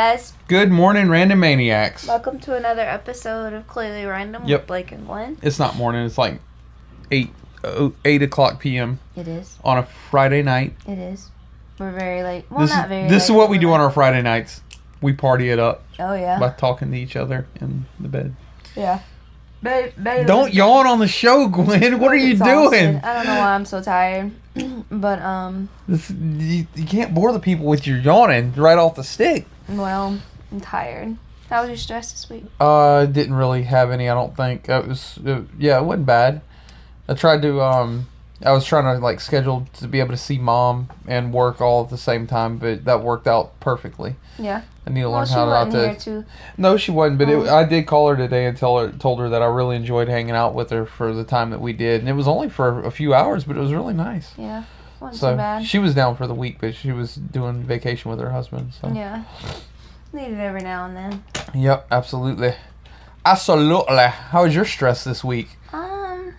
Hello. Good morning, random maniacs. Welcome to another episode of Clearly Random Yep. with Blake and Glenn. It's not morning. It's like eight oh, eight o'clock p.m. It is. on a Friday night. It is. We're very late. Well, this not is very this is what we do on our. Friday nights. We party it up Oh, yeah. by talking to each other in the bed. yeah. Ba- ba- Don't yawn on the show, Gwen. What are you Exhausted. doing? I don't know why I'm so tired. but, um, This, you, you can't bore the people with your yawning right off the stick. Well, I'm tired. How was your stress this week? Uh, didn't really have any. I don't think it was. It, yeah, it wasn't bad. I tried to. Um, I was trying to like schedule to be able to see mom and work all at the same time, but that worked out perfectly. Yeah. I need to Well, learn she how not to. too. No, she wasn't. But it, Oh. I did call her today and tell her told her that I really enjoyed hanging out with her for the time that we did, and it was only for a few hours, but it was really nice. Yeah. Wasn't So too bad. she was down for the week, but she was doing vacation with her husband. So yeah. Need it every now and then. yep, absolutely, absolutely. How was your stress this week? Um,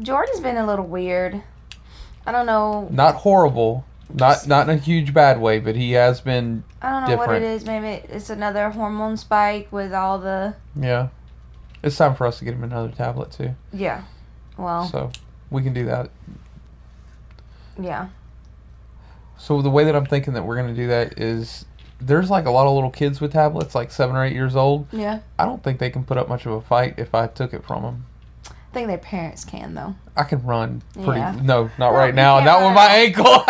Jordan's been a little weird. I don't know. Not horrible, not not in a huge bad way, but he has been. I don't know what it is. Maybe it's another hormone spike with all the Yeah, it's time for us to get him another tablet too, yeah. Well, so we can do that. yeah. So the way that I'm thinking that we're gonna do that is, there's like a lot of little kids with tablets, like seven or eight years old. Yeah. I don't think they can put up much of a fight if I took it from them. I think their parents can though. I can run pretty. Yeah. No, not No, right now. Not with my ankle.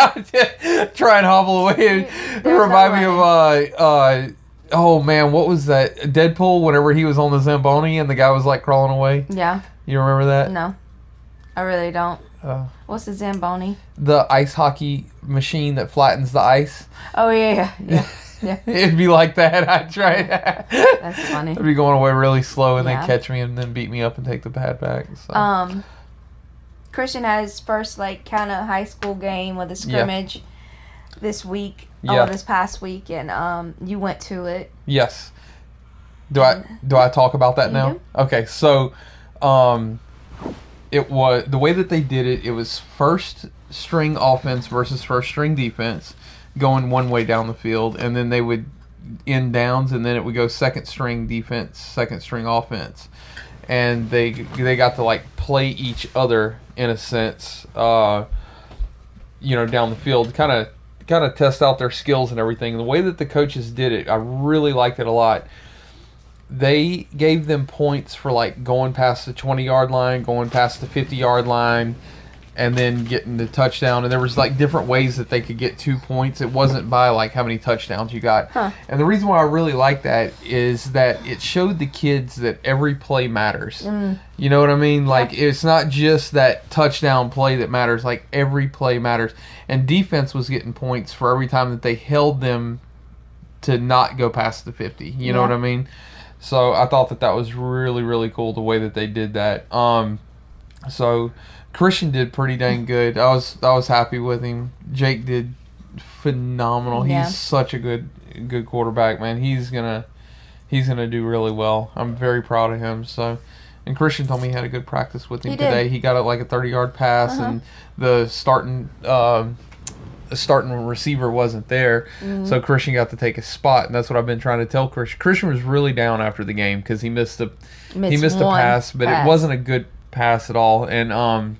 Try and hobble away. It remind me of uh uh. Oh man, what was that? Deadpool. Whenever he was on the Zamboni and the guy was like crawling away. Yeah. You remember that? No. I really don't. Uh, What's the Zamboni? the ice hockey machine that flattens the ice. Oh yeah, yeah, yeah. Yeah. It'd be like that. I'd try that. That's funny. I'd be going away really slow and Yeah. they catch me and then beat me up and take the pad back. So. Um, Christian had his first like kind of high school game with a scrimmage this week. Yeah. Oh, this past week, and um, you went to it. Yes. Do I do I talk about that You now? do. Okay, so um it was the way that they did it, it was first string offense versus first string defense going one way down the field and then they would end downs and then it would go second string defense, second string offense. And they they got to like play each other in a sense uh you know down the field kind of kind of test out their skills and everything. The way that the coaches did it, I really liked it a lot. They gave them points for like going past the 20 yard line, going past the 50 yard line, and then getting the touchdown. And there was like different ways that they could get two points. It wasn't by like how many touchdowns you got. Huh. And the reason why I really like that is that it showed the kids that every play matters. Mm. You know what I mean? Like it's not just that touchdown play that matters. Like every play matters. And defense was getting points for every time that they held them to not go past the 50. You know what I mean? So I thought that that was really really cool the way that they did that. Um so Christian did pretty dang good. I was I was happy with him. Jake did phenomenal. Yeah. He's such a good good quarterback, man. He's going to he's to do really well. I'm very proud of him. So and Christian told me he had a good practice with him He did. today. He got it like a 30 yard pass, Uh-huh. and the starting um, starting receiver wasn't there, Mm-hmm. so Christian got to take a spot, and that's what I've been trying to tell Christian. Christian was really down after the game because he missed a he missed a pass, but pass. it wasn't a good pass at all, and um,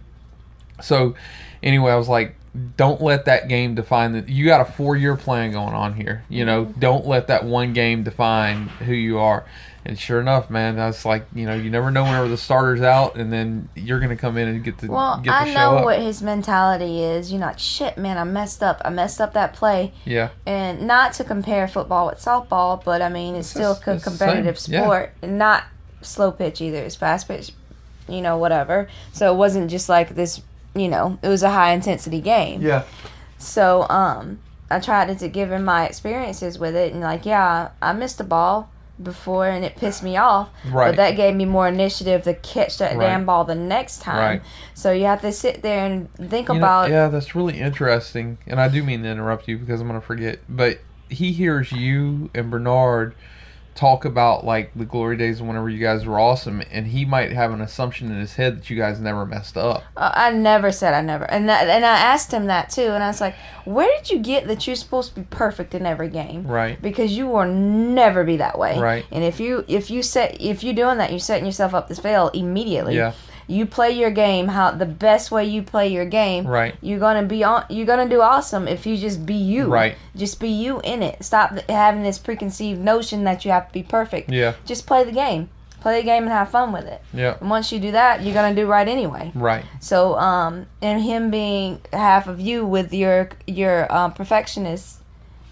so anyway, I was like. Don't let that game define that. You got a four-year plan going on here. You know, Mm-hmm. don't let that one game define who you are. And sure enough, man, that's like you know you never know whenever the starter's out, and then you're gonna come in and get the Well, get the I know up. what his mentality is. You're not shit, man, I messed up. I messed up that play. yeah, And not to compare football with softball, but I mean, it's, It's still a competitive yeah. sport. And not slow pitch either. It's fast pitch, you know, whatever. So it wasn't just like this, you know, it was a high intensity game. yeah, So, um, I tried to give him my experiences with it, and like, yeah, I missed a ball before, and it pissed me off. Right. But that gave me more initiative to catch that Right. damn ball the next time. Right. So you have to sit there and think You know, about. yeah, that's really interesting. And I do mean to interrupt you because I'm gonna forget. But he hears you and Bernard talk about like the glory days whenever you guys were awesome, and he might have an assumption in his head that you guys never messed up. Uh, I never said I never, and that, and I asked him that too, and I was like, "Where did you get that you're supposed to be perfect in every game?" Right. Because you will never be that way. Right. And if you if you set if you're doing that, you're setting yourself up to fail immediately. Yeah. You play your game how the best way you play your game. Right. You're gonna be on. You're gonna do awesome if you just be you. Right. Just be you in it. Stop having this preconceived notion that you have to be perfect. Yeah. Just play the game. Play the game and have fun with it. Yeah. And once you do that, you're gonna do right anyway. Right. So, um, and him being half of you with your your um, perfectionist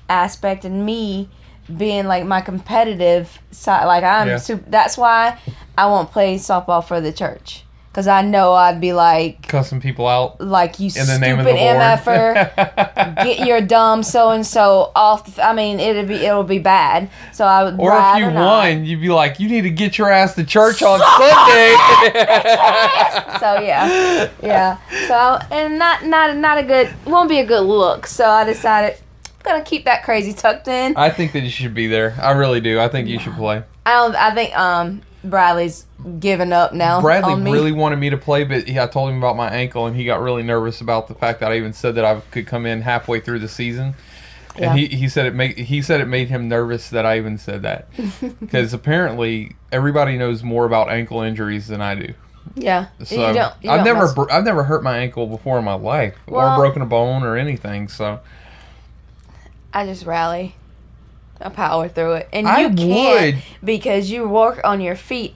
aspect, and me being like my competitive side, like I'm. Yeah. Super, that's why I won't play softball for the church because I know I'd be like, Cussing people out like you in stupid the name of the Lord. mf'er, get your dumb so and so off. The, I mean, it'll be it'll be bad. So I would. Or if you not. won, you'd be like, "You need to get your ass to church on Sunday." so yeah, yeah. So and not not not a good won't be a good look. So I decided I'm gonna keep that crazy tucked in. I think that you should be there. I really do. I think you should play. I don't. I think um Bradley's giving up now. Bradley really wanted me to play, but he, I told him about my ankle, and he got really nervous about the fact that I even said that I could come in halfway through the season. Yeah. And he, he said it made he said it made him nervous that I even said that because apparently everybody knows more about ankle injuries than I do. Yeah. So you don't. You I've don't never I've never hurt my ankle before in my life Well- or broken a bone or anything. So I just rally. I power through it, and I you can't would. because you work on your feet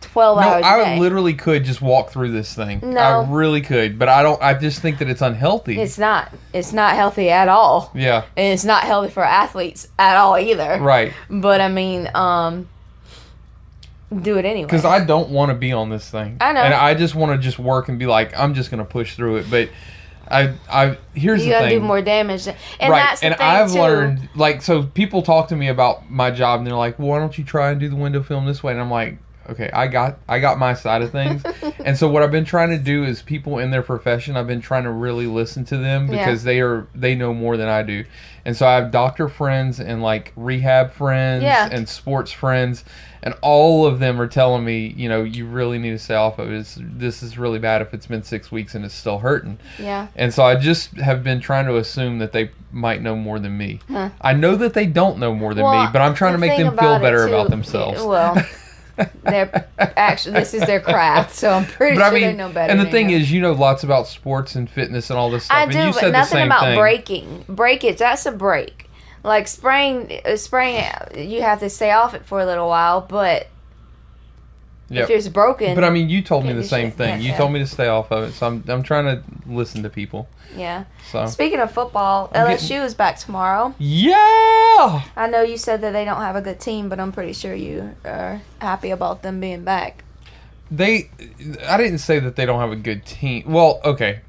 twelve no, hours a I day. I literally could just walk through this thing. No. I really could, but I don't. I just think that it's unhealthy. It's not. It's not healthy at all. yeah, And it's not healthy for athletes at all either. right. But I mean, um, do it anyway. Because I don't want to be on this thing. I know. and I just want to just work and be like, I'm just gonna push through it. But I, I here's you the gotta thing. do more damage. And right, that's the and I've too. learned like so. People talk to me about my job, and they're like, well, "Why don't you try and do the window film this way?" And I'm like, "Okay, I got, I got my side of things." and so what I've been trying to do is people in their profession. I've been trying to really listen to them Yeah. because they are they know more than I do. And so I have doctor friends and like rehab friends Yeah. and sports friends, and all of them are telling me, you know, you really need to stay off of it. It's, this is really bad if it's been six weeks and it's still hurting. Yeah. And so I just have been trying to assume that they might know more than me. Huh. I know that they don't know more than Well, me, but I'm trying to make them feel better too- about themselves. Well, they're actually this is their craft, so I'm pretty but sure I they know better. and the thing is, you know lots about sports and fitness and all this stuff. I and do, you but said the nothing about thing. breaking. Breakage, that's a break. Like spraying, uh, spraying, you have to stay off it for a little while. But Yep. if it's broken, But I mean, you told me the same thing. You yeah. told me to stay off of it, so I'm I'm trying to listen to people. yeah. So Speaking of football, I'm LSU getting- is back tomorrow. yeah, I know you said that they don't have a good team, but I'm pretty sure you are happy about them being back. they. I didn't say that they don't have a good team. Well, okay,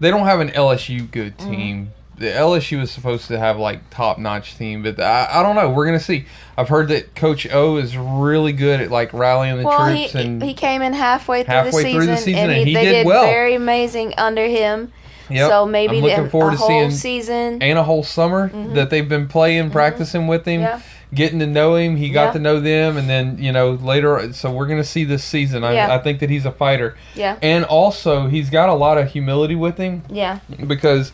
they don't have an LSU good Mm. The LSU was supposed to have like top notch team, but I, I don't know. We're gonna see. I've heard that Coach O is really good at like rallying the well, he troops and he came in halfway through, Halfway the, season, through the season, and and he they did did well. very amazing under him. Yep. So maybe I'm the, looking forward a to whole seeing season. and a whole summer that they've been playing, practicing with him, Mm-hmm. Yeah. getting to know him. He got Yeah. to know them, and then you know later. So we're gonna see this season. I, Yeah. I think that he's a fighter, Yeah, and also he's got a lot of humility with him yeah, because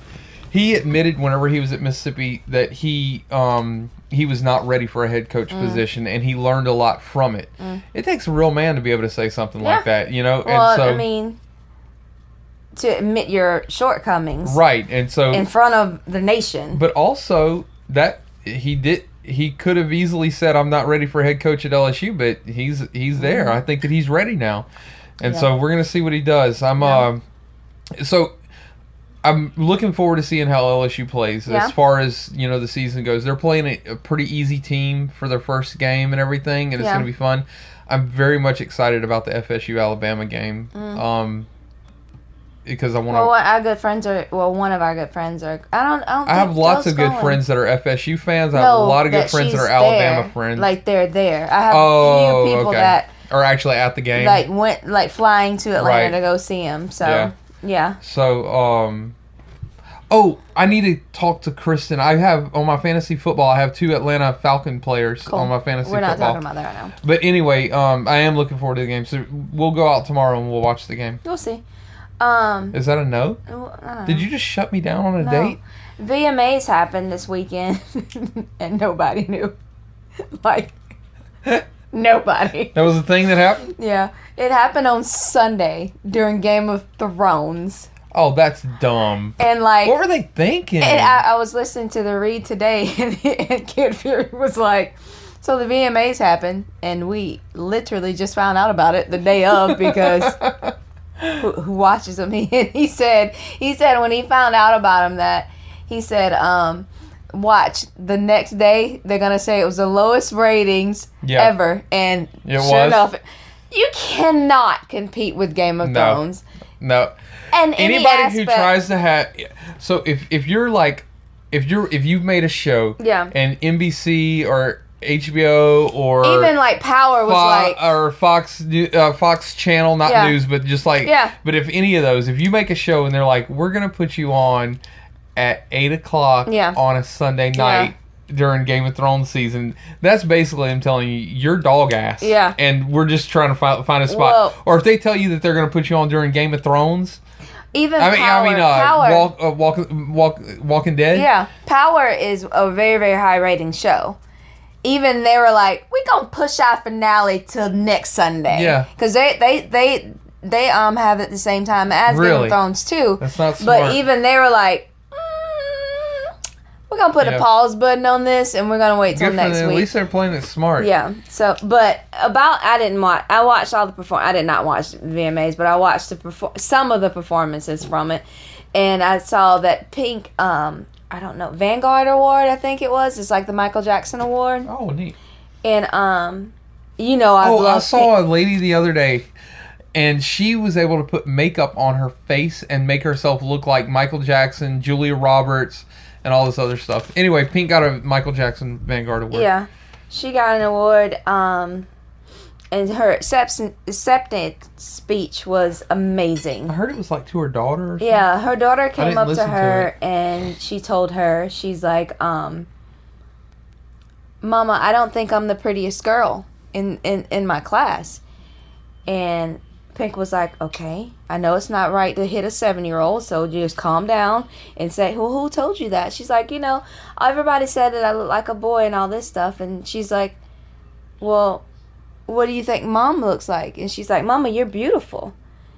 he admitted whenever he was at Mississippi that he um he was not ready for a head coach Mm. position, and he learned a lot from it. It takes a real man to be able to say something like that, you know. Well, and so I mean, to admit your shortcomings right, and so in front of the nation. But also that he did he could have easily said I'm not ready for head coach at LSU, but he's he's there. I think that he's ready now. And so we're going to see what he does. I'm Yeah. um so I'm looking forward to seeing how LSU plays Yeah. as far as, you know, the season goes. They're playing a, a pretty easy team for their first game and everything and it's Yeah. going to be fun. I'm very much excited about the FSU Alabama game. Um because I want to Mm. well, our good friends are. Well, one of our good friends are. I don't. I don't. I have lots Joe's of good going. friends that are FSU fans. I have No, a lot of good friends that are Alabama there. friends. Like they're there. I have oh, a few people okay. that are actually at the game. like went like flying to Atlanta Right. to go see him. So Yeah. Yeah, so, um, Oh, I need to talk to Kristen. I have on my fantasy football. I have two Atlanta Falcon players Cool. on my fantasy football. We're not football. talking about that right now. But anyway, um, I am looking forward to the game. So we'll go out tomorrow and we'll watch the game. We'll see. Um, Is that a no? I. Did you just shut me down on a No. date? VMAs happened this weekend, and nobody knew. like nobody. That was the thing that happened. Yeah, it happened on Sunday during Game of Thrones, Oh, that's dumb. and like. What were they thinking? And I, I was listening to the read today, and, and Kid Fury was like, "So the VMAs happened, and we literally just found out about it the day of because who, who watches them?" He, he said, he said when he found out about him that he said, um, "Watch the next day they're gonna say it was the lowest ratings Yeah. ever," and It sure was. enough, you cannot compete with Game of No. Thrones. no. And any Anybody who tries to have so if if you're like if you're if you've made a show Yeah. and NBC or HBO or even like Power was Fo- like. or Fox uh, Fox Channel, not Yeah. news, but just like Yeah. But if any of those, if you make a show and they're like, we're gonna put you on at eight o'clock Yeah. on a Sunday night during Game of Thrones season, that's basically them telling you you're dog ass. Yeah. and we're just trying to find, find a spot. Well- or if they tell you that they're gonna put you on during Game of Thrones, Even I mean, Power, I mean, uh, Walk, uh, Walk, Walk, Walking Dead. yeah, Power is a very very high rating show. Even they were like, we gonna push our finale till next Sunday. Yeah. because they they they they um have it at the same time as Game of Thrones too. that's not smart. But even they were like, we're gonna put Yeah. a pause button on this and we're gonna wait till Good next them. At week. least they're playing it smart. Yeah. So, but about I didn't watch. I watched all the perform. I did not watch VMAs, but I watched the perform some of the performances from it, and I saw that Pink. Um, I don't know Vanguard Award. I think it was. It's like the Michael Jackson Award, Oh, neat. and um, you know I Oh. I saw a lady the other day, and she was able to put makeup on her face and make herself look like Michael Jackson, Julia Roberts, and all this other stuff. Anyway, Pink got a Michael Jackson Vanguard Award. Yeah, she got an award. Um, and her acceptance acceptance speech was amazing. I heard it was like to her daughter. Or something. Yeah, her daughter came up to listen to her and she told her, she's like, um, Mama, I don't think I'm the prettiest girl in, in, in my class. And Pink was like, Okay, I know it's not right to hit a seven year old, so just calm down and say, Well, who told you that? She's like, You know, everybody said that I look like a boy and all this stuff. And she's like, Well, what do you think mom looks like? And she's like, Mama, you're beautiful.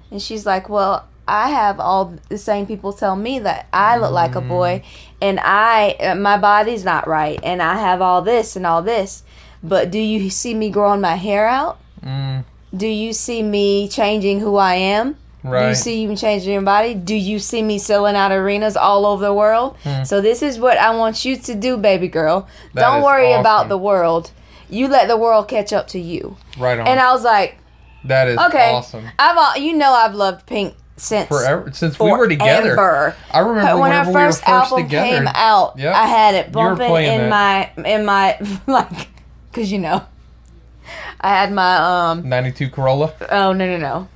And she's like, Well, I have all the same people tell me that I look like a boy and I uh, my body's not right and I have all this and all this. But do you see me growing my hair out? Mm, Do you see me changing who I am? Do you see me changing your body? Do you see me selling out arenas all over the world? Hmm. So this is what I want you to do, baby girl. That Don't worry about the world. You let the world catch up to you. right on. And I was like, that is okay, awesome. I've you know I've loved Pink since Forever since we were together. I remember when her whenever we first first album together. came out, Yep. I had it bumping in that. my in my like, cause you know, I had my um. Ninety-two Corolla. Oh no no no.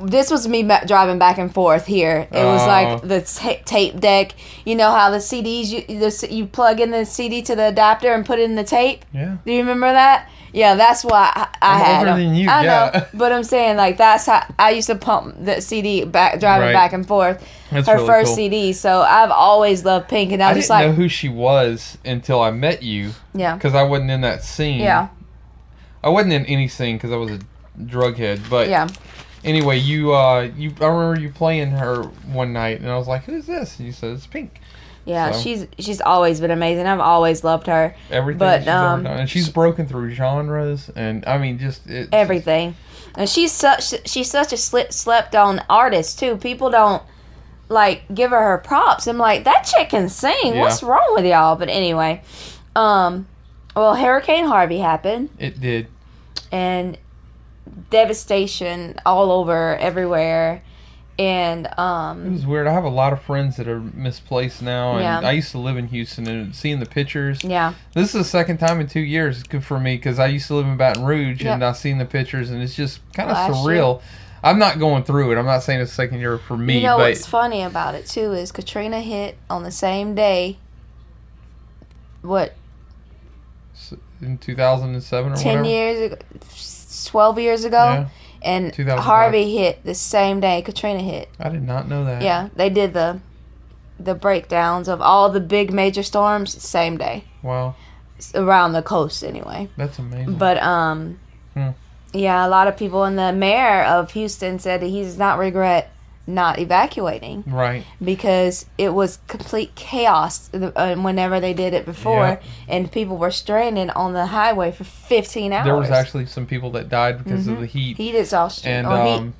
This was me driving back and forth here. It was Oh. like the ta- tape deck. You know how the CDs you the, you plug in the CD to the adapter and put it in the tape. Yeah. Do you remember that? Yeah, that's why I, I I'm had older than you, I yeah. know, but I'm saying like that's how I used to pump the CD back, driving Right. back and forth. That's her really first cool. CD. So I've always loved Pink, and I I just like, know who she was until I met you yeah, because I wasn't in that scene. yeah, I wasn't in any scene because I was a drug head. But yeah. Anyway, you uh, you I remember you playing her one night, and I was like, "Who's this?" And you said it's Pink. Yeah, So. she's she's always been amazing. I've always loved her. Everything But, she's ever um, done, and she's broken through genres, and I mean, just it's everything. And she's such she's such a slip, slept on artist too. People don't like give her her props. I'm like that chick can sing. Yeah. What's wrong with y'all? But anyway, um, well, Hurricane Harvey happened It did. and devastation all over everywhere, and um It was weird. I have a lot of friends that are misplaced now, and Yeah. I used to live in Houston and seeing the pictures. yeah, This is the second time in two years. Good for me because I used to live in Baton Rouge, Yep. and i've seen the pictures, and it's just kind of Last surreal. I'm not going through it. I'm not saying it's second year for me, you know but what's funny about it too is Katrina hit on the same day. What in 2007 or ten whatever. years ago, twelve years ago, Yeah, and Harvey hit the same day Katrina hit. I did not know that. Yeah, they did the the breakdowns of all the big major storms same day Wow, around the coast anyway. that's amazing. But um, Hmm. yeah, a lot of people and the mayor of Houston said that he does not regret not evacuating right. because it was complete chaos uh, whenever they did it before, Yeah. and people were stranded on the highway for 15 hours. There was actually some people that died because of Mhm. the heat. heat exhaustion. and heat. um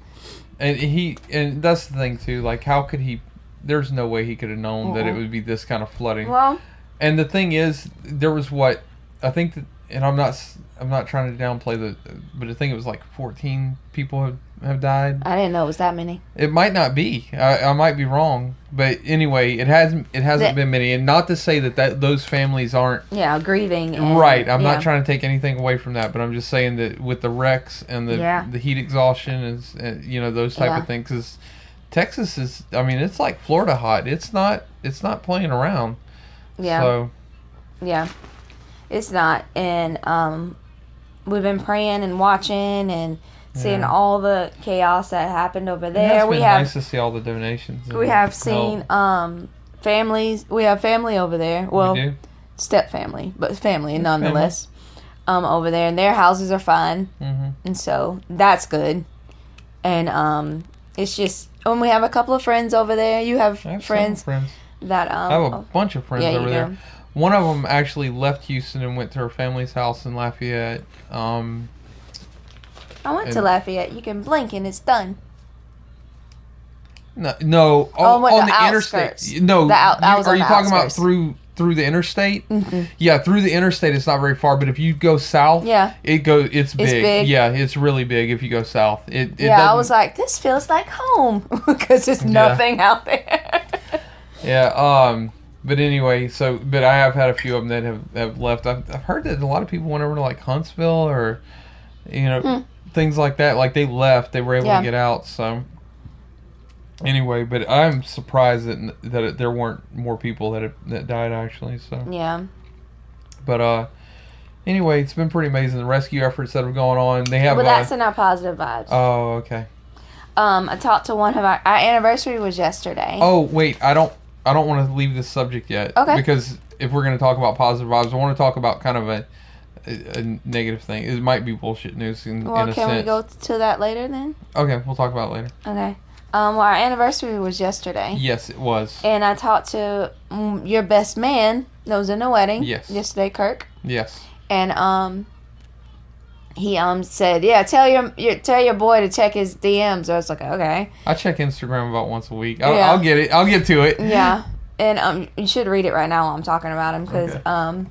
and he and that's the thing too like how could he there's no way he could have known that it would be this kind of flooding well, and the thing is there was what i think that and i'm not I'm not trying to downplay the but i think it was like 14 people have died I didn't know it was that many. it might not be I, I might be wrong but anyway it hasn't it hasn't The- been many and not to say that, that those families aren't Yeah, grieving. And, right i'm yeah. not trying to take anything away from that but i'm just saying that with the wrecks and the Yeah. the heat exhaustion is uh, you know those type Yeah. of things because texas is i mean it's like florida hot it's not it's not playing around Yeah. so Yeah, it's not, and um, we've been praying and watching and seeing Yeah. all the chaos that happened over there. We have nice to see all the donations we have help. seen um families. We have family over there. Well, we step family, but family nonetheless. Um, over there, and their houses are fine, hmm and so that's good. And um, it's just when we have a couple of friends over there. You have have friends friends that um. i have a bunch of friends yeah, over there one of them actually left houston and went to her family's house in lafayette um I went to Lafayette. You can blink and it's done. No, no Oh, on, on the the, interstate. No, The out- you- are you talking about through through the interstate? Mhm. Yeah, through the interstate, it's not very far. But if you go south, Yeah. it go it's big. big. Yeah, it's really big if you go south. It, it yeah, I was like, this feels like home because there's Yeah. nothing out there. yeah. Um, but anyway, so but I have had a few of them that have, have left. I've, I've heard that a lot of people went over to like Huntsville or you know Hmm. Things like that. Like they left, they were able Yeah. to get out. So anyway, but I'm surprised that that it, there weren't more people that have, that died actually. So. yeah. But uh, anyway, it's been pretty amazing the rescue efforts that have gone on. They have. But uh, that's in our positive vibes. oh, okay. um, I talked to one of our, our anniversary was yesterday. Oh, wait. I don't. I don't want to leave this subject yet. Okay. Because if we're going to talk about positive vibes, I want to talk about kind of a, a, a negative thing. It might be bullshit news in, well, in a can sense. we go to that later then? Okay, we'll talk about it later. Okay. Um, well, our anniversary was yesterday. Yes, it was. And I talked to mm, your best man that was in the wedding. Yes. Yesterday, Kirk. Yes. and um he um said yeah tell your, your tell your boy to check his dms i was like okay I check Instagram about once a week. I'll, Yeah. I'll get it. I'll get to it. yeah and um you should read it right now while i'm talking about him because Okay. um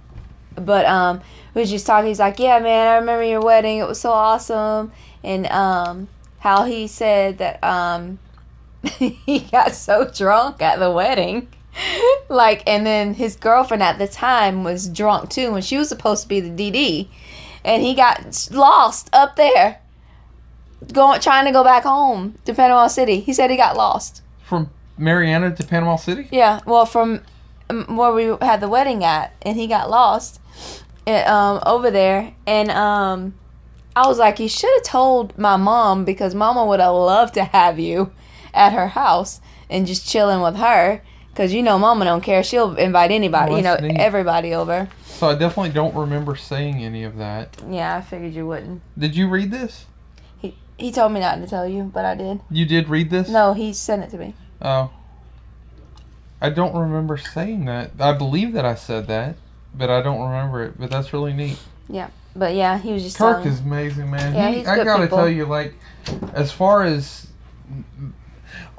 but um was just talking. He's like yeah man i remember your wedding. It was so awesome. And um how he said that um he got so drunk at the wedding. Like and then his girlfriend at the time was drunk too and she was supposed to be the dd and he got lost up there going trying to go back home to panama city. He said he got lost. From Marianna to Panama City. yeah well from um, where we had the wedding at and he got lost um over there and um i was like you should have told my mom because mama would have loved to have you at her house and just chilling with her because you know mama don't care she'll invite anybody Oh, you know neat. everybody over So I definitely don't remember saying any of that. yeah i figured you wouldn't Did you read this? he, he told me not to tell you but i did You did read this? no he sent it to me Oh. I don't remember saying that. I believe that I said that, but I don't remember it. But that's really neat. Yeah, but yeah he was just Kirk telling is amazing, man. Yeah, He- he's I good gotta people. tell you, like, as far as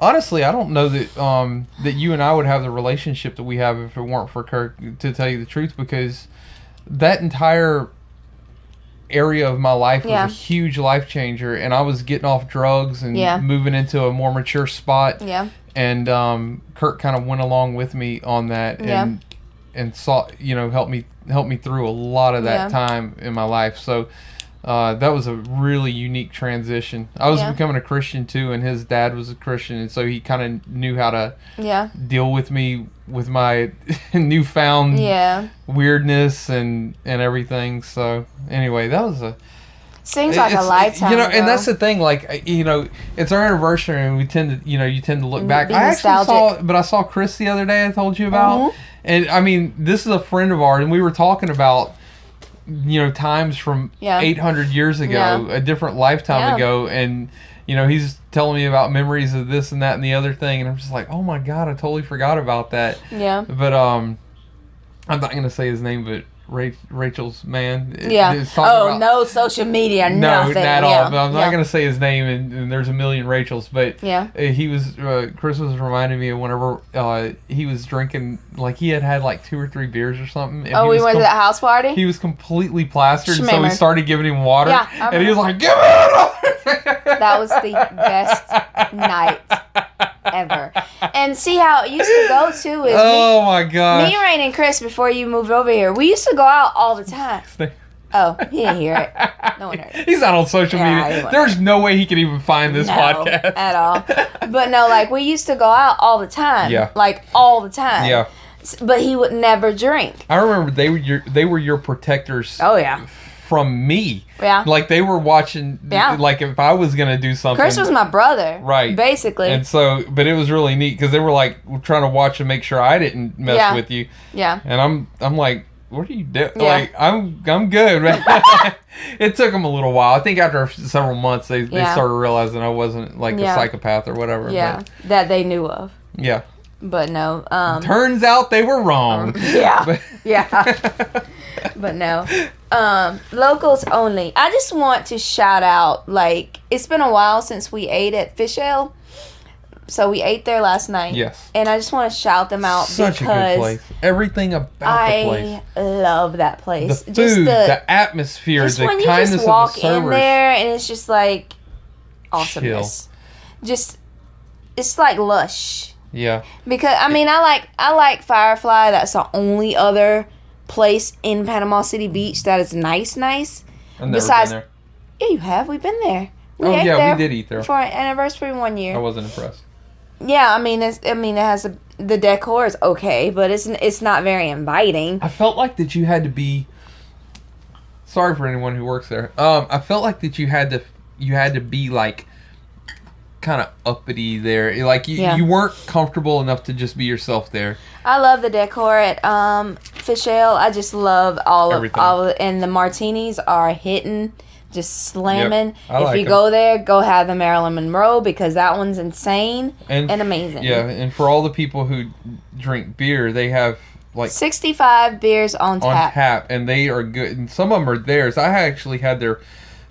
honestly, I don't know that um that you and I would have the relationship that we have if it weren't for Kirk. To tell you the truth, because that entire area of my life was a huge life changer, and I was getting off drugs and Yeah. moving into a more mature spot yeah and um, Kurt kind of went along with me on that Yeah. and and saw you know helped me helped me through a lot of that Yeah. time in my life. So uh, that was a really unique transition. I was Yeah. becoming a Christian too, and his dad was a Christian, and so he kind of knew how to Yeah. deal with me with my newfound Yeah. weirdness and and everything. So anyway, that was a Seems like a lifetime. You know, ago. and that's the thing. Like, you know, it's our anniversary, and we tend to, you know, you tend to look back. I actually nostalgic. saw, but I saw Chris the other day. I told you about, Mhm. And I mean, this is a friend of ours, and we were talking about, you know, times from Yeah. 800 years ago, Yeah. a different lifetime Yeah. ago, and you know, he's telling me about memories of this and that and the other thing, and I'm just like, oh my god, I totally forgot about that. Yeah. But um, I'm not gonna say his name, but Rachel's man. Yeah. Oh, about- no social media, no, nothing. not at yeah. all. But I'm not yeah. gonna say his name, and, and there's a million Rachels. But Yeah. uh, he was uh, Chris was reminding me of whenever uh, he was drinking, like he had had like two or three beers or something. And Oh, we went to com- that house party? He was completely plastered, so we started giving him water, Yeah, and he was like, "Give me another." That was the best night ever. And see how it used to go too is Oh my god! me, Rain, and Chris before you moved over here. We used to go out all the time. Oh, he didn't hear it. No one heard it. He's not on social Yeah, media. There's no way he can even find this no, podcast at all. But no, like we used to go out all the time. Yeah. Like all the time. Yeah, But he would never drink. I remember they were your they were your protectors Oh yeah. From me. Yeah. Like they were watching. Yeah. Like if I was gonna do something, Chris was my brother. Right. Basically. And so, but it was really neat because they were like trying to watch and make sure I didn't mess Yeah. with you. yeah. And I'm, I'm like, what are you doing? Yeah. Like, I'm, I'm good, it took them a little while. I think after several months, they, they Yeah. started realizing I wasn't like a psychopath or whatever. Yeah. But, That they knew of. yeah. But no. Um Turns out they were wrong. Yeah. Yeah. but no. Um, locals only. I just want to shout out like it's been a while since we ate at Fish Ale. So we ate there last night. yes. And I just want to shout them out Such a because good place. Everything about the place. I love that place. The food, just the, the, atmosphere, just the when you just walk of the servers. in there and it's just like awesomeness. Just it's like lush. Yeah. Because I mean, I like I like Firefly. That's the only other place in Panama City Beach that is nice, nice. Besides- been there. Yeah, you have. We've been there. We Oh, yeah, we did eat there. for an anniversary one year. I wasn't impressed. Yeah, I mean, it's I mean, it has a the decor is okay, but it's it's not very inviting. I felt like that you had to be. Sorry for anyone who works there. Um, I felt like that you had to you had to be like kind of uppity there. Like you, Yeah. you weren't comfortable enough to just be yourself there. I love the decor at um Fish Ale. I just love all of all of, and the martinis are hitting, just slamming. I if like you go there, go have the Marilyn Monroe because that one's insane And, and amazing. yeah, and for all the people who drink beer, they have like 65 beers on on tap. tap, and they are good. And some of them are theirs. I actually had their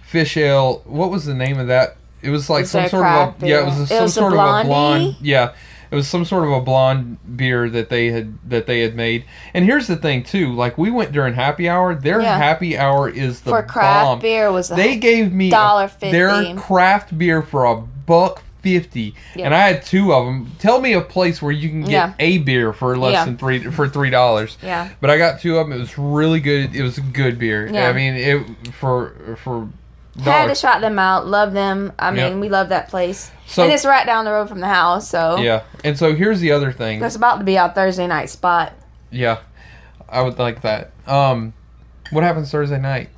fish ale. What was the name of that? It was like Was some sort of a yeah. It was a, It some was sort of a blonde. Yeah, it was some sort of a blonde beer that they had that they had made. And here's the thing too. Like we went during happy hour. Their Yeah. happy hour is the For craft bomb. beer was a They gave me dollar fifty. their craft beer for a buck fifty, Yeah. and I had two of them. Tell me a place where you can get Yeah. a beer for less Yeah. than three for three dollars. yeah. But I got two of them. It was really good. It was a good beer. Yeah. I mean, it for for Had to shout them out. Love them. I mean, we love that place. So and it's right down the road from the house, so yeah, and so here's the other thing. it's about to be our Thursday night spot. Yeah, I would like that. Um, what happens Thursday night?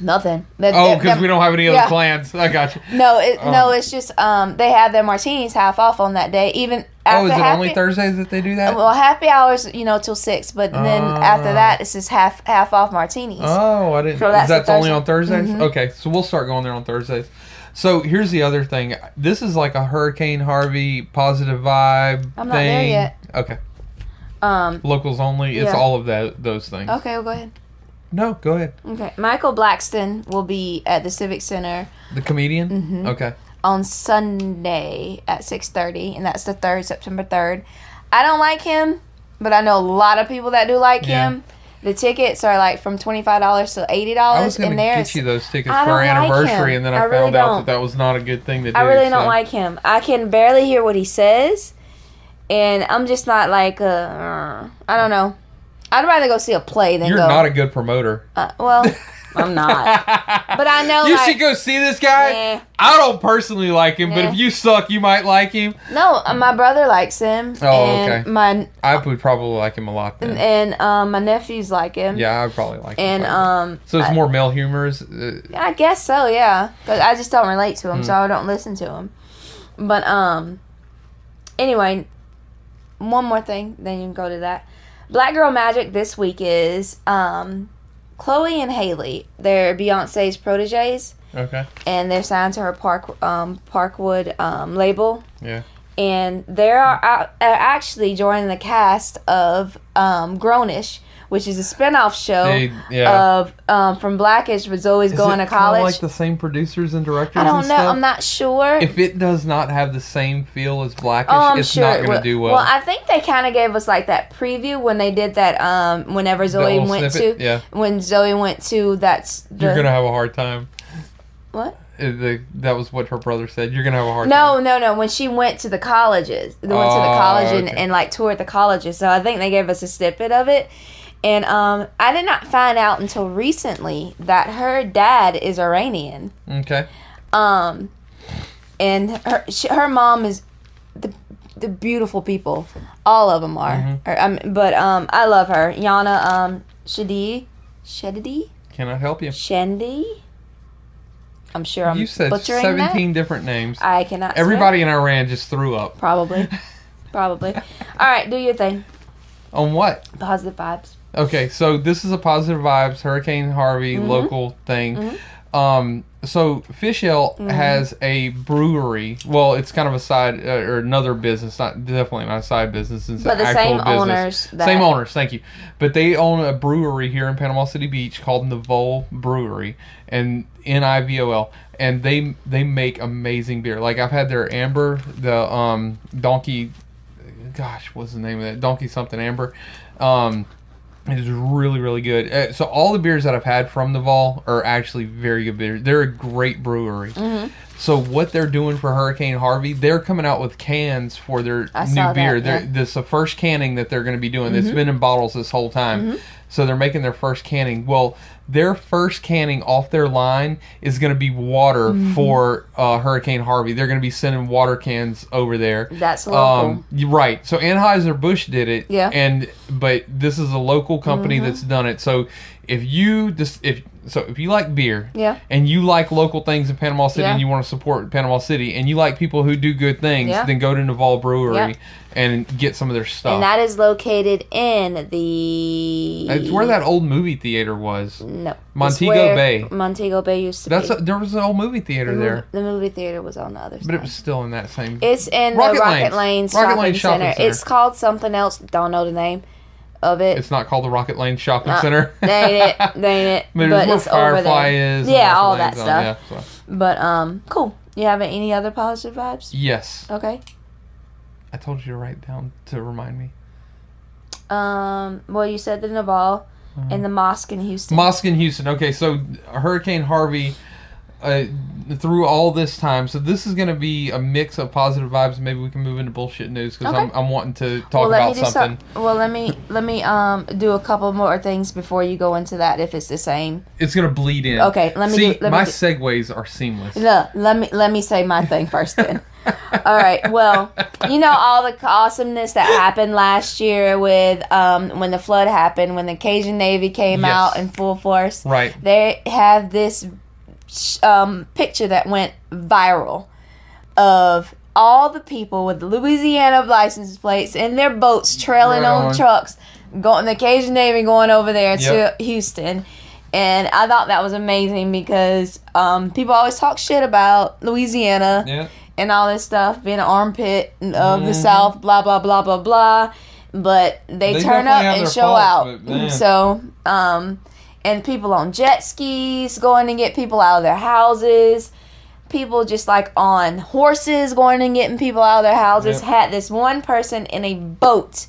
Nothing. The- Oh, because we don't have any other yeah. plans. I got you. No, it, no, Um, it's just um they have their martinis half off on that day. Even after Oh, is it happy, only Thursdays that they do that? Well, happy hours, you know, till six, but then after Ah. that, it's just half half off martinis. Oh, I didn't. So is that's that's only on Thursdays? Mhm. Okay, so we'll start going there on Thursdays. So here's the other thing. This is like a Hurricane Harvey positive vibe I'm thing. there yet. Okay, Um. locals only. It's Yeah. all of that those things. Okay, well, go ahead. No, go ahead. Okay, Michael Blackston will be at the Civic Center The comedian. Mhm. Okay. on Sunday at six thirty, and that's the third, September third. I don't like him, but I know a lot of people that do like Yeah. him. The tickets are like from twenty five dollars to eighty dollars. I was gonna get you those tickets for our don't like anniversary, and then I, I really found out don't. that that was not a good thing to do. I really don't like him. I can barely hear what he says, and I'm just not like uh, I don't know. I'd rather go see a play than You're go. not a good promoter. uh, well, I'm not. But I know, you like- should go see this guy. Yeah. I don't personally like him, but Yeah. if you suck, you might like him. No, uh, my brother likes him. Oh, and okay. My I would probably like him a lot then. and um, my nephews like him. yeah, I would probably like him. And quite a bit. um, so it's I- more male humors. Uh, I guess so, yeah. But I just don't relate to him, Hmm. so I don't listen to him. But um, anyway, one more thing, then you can go to that. Black Girl Magic this week is um, Chloe and Halle. They're Beyonce's proteges, okay. and they're signed to her Park um, Parkwood um, label. Yeah. and they are, are actually joining the cast of um, Grownish, which is a spin-off show They, yeah. of um, from Blackish was always Is going to college. like the same producers and directors. I don't know. stuff? I'm not sure. If it does not have the same feel as Blackish, oh, it's sure not going to do well. Well, I think they kind of gave us like that preview when they did that. Um, whenever Zoe went snippet, to yeah, when Zoe went to that's the you're going to have a hard time. what? Uh, The, that was what her brother said. You're going to have a hard No, time. no, no. When she went to the colleges, they went to the Oh, college and, and like toured the colleges. So I think they gave us a snippet of it. And um, I did not find out until recently that her dad is Iranian. Okay. Um, and her she, her mom is the the beautiful people. All of them are. Mhm. Or, um, but um, I love her. Yana um Shadi, Shadi, Cannot help you. Shendi. I'm sure I'm you said butchering 17 different names. I cannot. swear. Everybody in Iran just threw up. Probably. Probably. All right, do your thing. On what? Positive vibes. Okay, so this is a positive vibes Hurricane Harvey Mhm. local thing. Mhm. Um, so Fishel Mhm. has a brewery. Well, it's kind of a side uh, or another business, not definitely not a side business. It's But the same business. owners. That, Same owners, thank you. But they own a brewery here in Panama City Beach called the Vol Brewery, and N I V O L, and they they make amazing beer. Like I've had their amber, the um donkey, gosh, what's the name of that? Donkey something amber. Um, it is really really good. Uh, so all the beers that I've had from the Vol are actually very good beers. They're a great brewery. Mhm. So what they're doing for Hurricane Harvey, they're coming out with cans for their I new saw that, beer. Yeah. This is the first canning that they're going to be doing. It's Mhm. been in bottles this whole time. Mhm. So they're making their first canning. Well, their first canning off their line is going to be water Mm-hmm. for uh, Hurricane Harvey. They're going to be sending water cans over there. That's local. Um, right. So Anheuser Busch did it. Yeah. And but this is a local company Mhm. that's done it. So if you just if so if you like beer yeah. and you like local things in Panama City Yeah. and you want to support Panama City and you like people who do good things, Yeah. then go to Naval Brewery Yeah. and get some of their stuff. And that is located in the. it's where that old movie theater was. No. Montego Bay. Montego Bay used to That's be. a, there was an old movie theater the, there, the movie theater was on the other side. but it was still in that same. It's in Rocket the Rocket Lanes. Lane Rocket shopping, Lane Shopping center. Center. It's called something else. Don't know the name of it. It's not called the Rocket Lane Shopping Uh, Center. That ain't it. That ain't it. but, but it's it's where over Firefly there. is. Yeah, all that on, stuff. yeah, so. But um, cool. You having any other positive vibes? Yes, Okay. I told you to write down to remind me. Um. Well, you said the Naval Uh-huh. and the mosque in Houston. Mosque in Houston. Okay, so Hurricane Harvey, uh, through all this time, so this is going to be a mix of positive vibes. Maybe we can move into bullshit news because I'm, I'm wanting to talk well, about something. some- well, let me let me um do a couple more things before you go into that. If it's the same. It's going to bleed in. Okay, let me See, do- let me my do- segues are seamless. No, let me let me say my thing first then. All right. Well, you know all the awesomeness that happened last year with um, when the flood happened, when the Cajun Navy came Yes. out in full force. Right. They have this um, picture that went viral of all the people with Louisiana license plates in their boats trailing Right on on. trucks, going the Cajun Navy going over there Yep. to Houston. And I thought that was amazing because um, people always talk shit about Louisiana Yeah. and all this stuff, being an armpit of the Mhm. South, blah blah blah blah blah. But they, They turn up and show out. So, um, and people on jet skis going to get people out of their houses. People just like on horses going and getting people out of their houses. Yep. Had this one person in a boat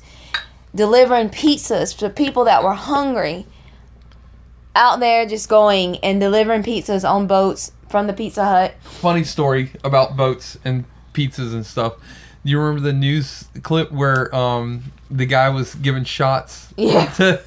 delivering pizzas to people that were hungry out there just going and delivering pizzas on boats from the Pizza Hut. Funny story about boats and pizzas and stuff. You remember the news clip where um, the guy was giving shots? Yeah. to-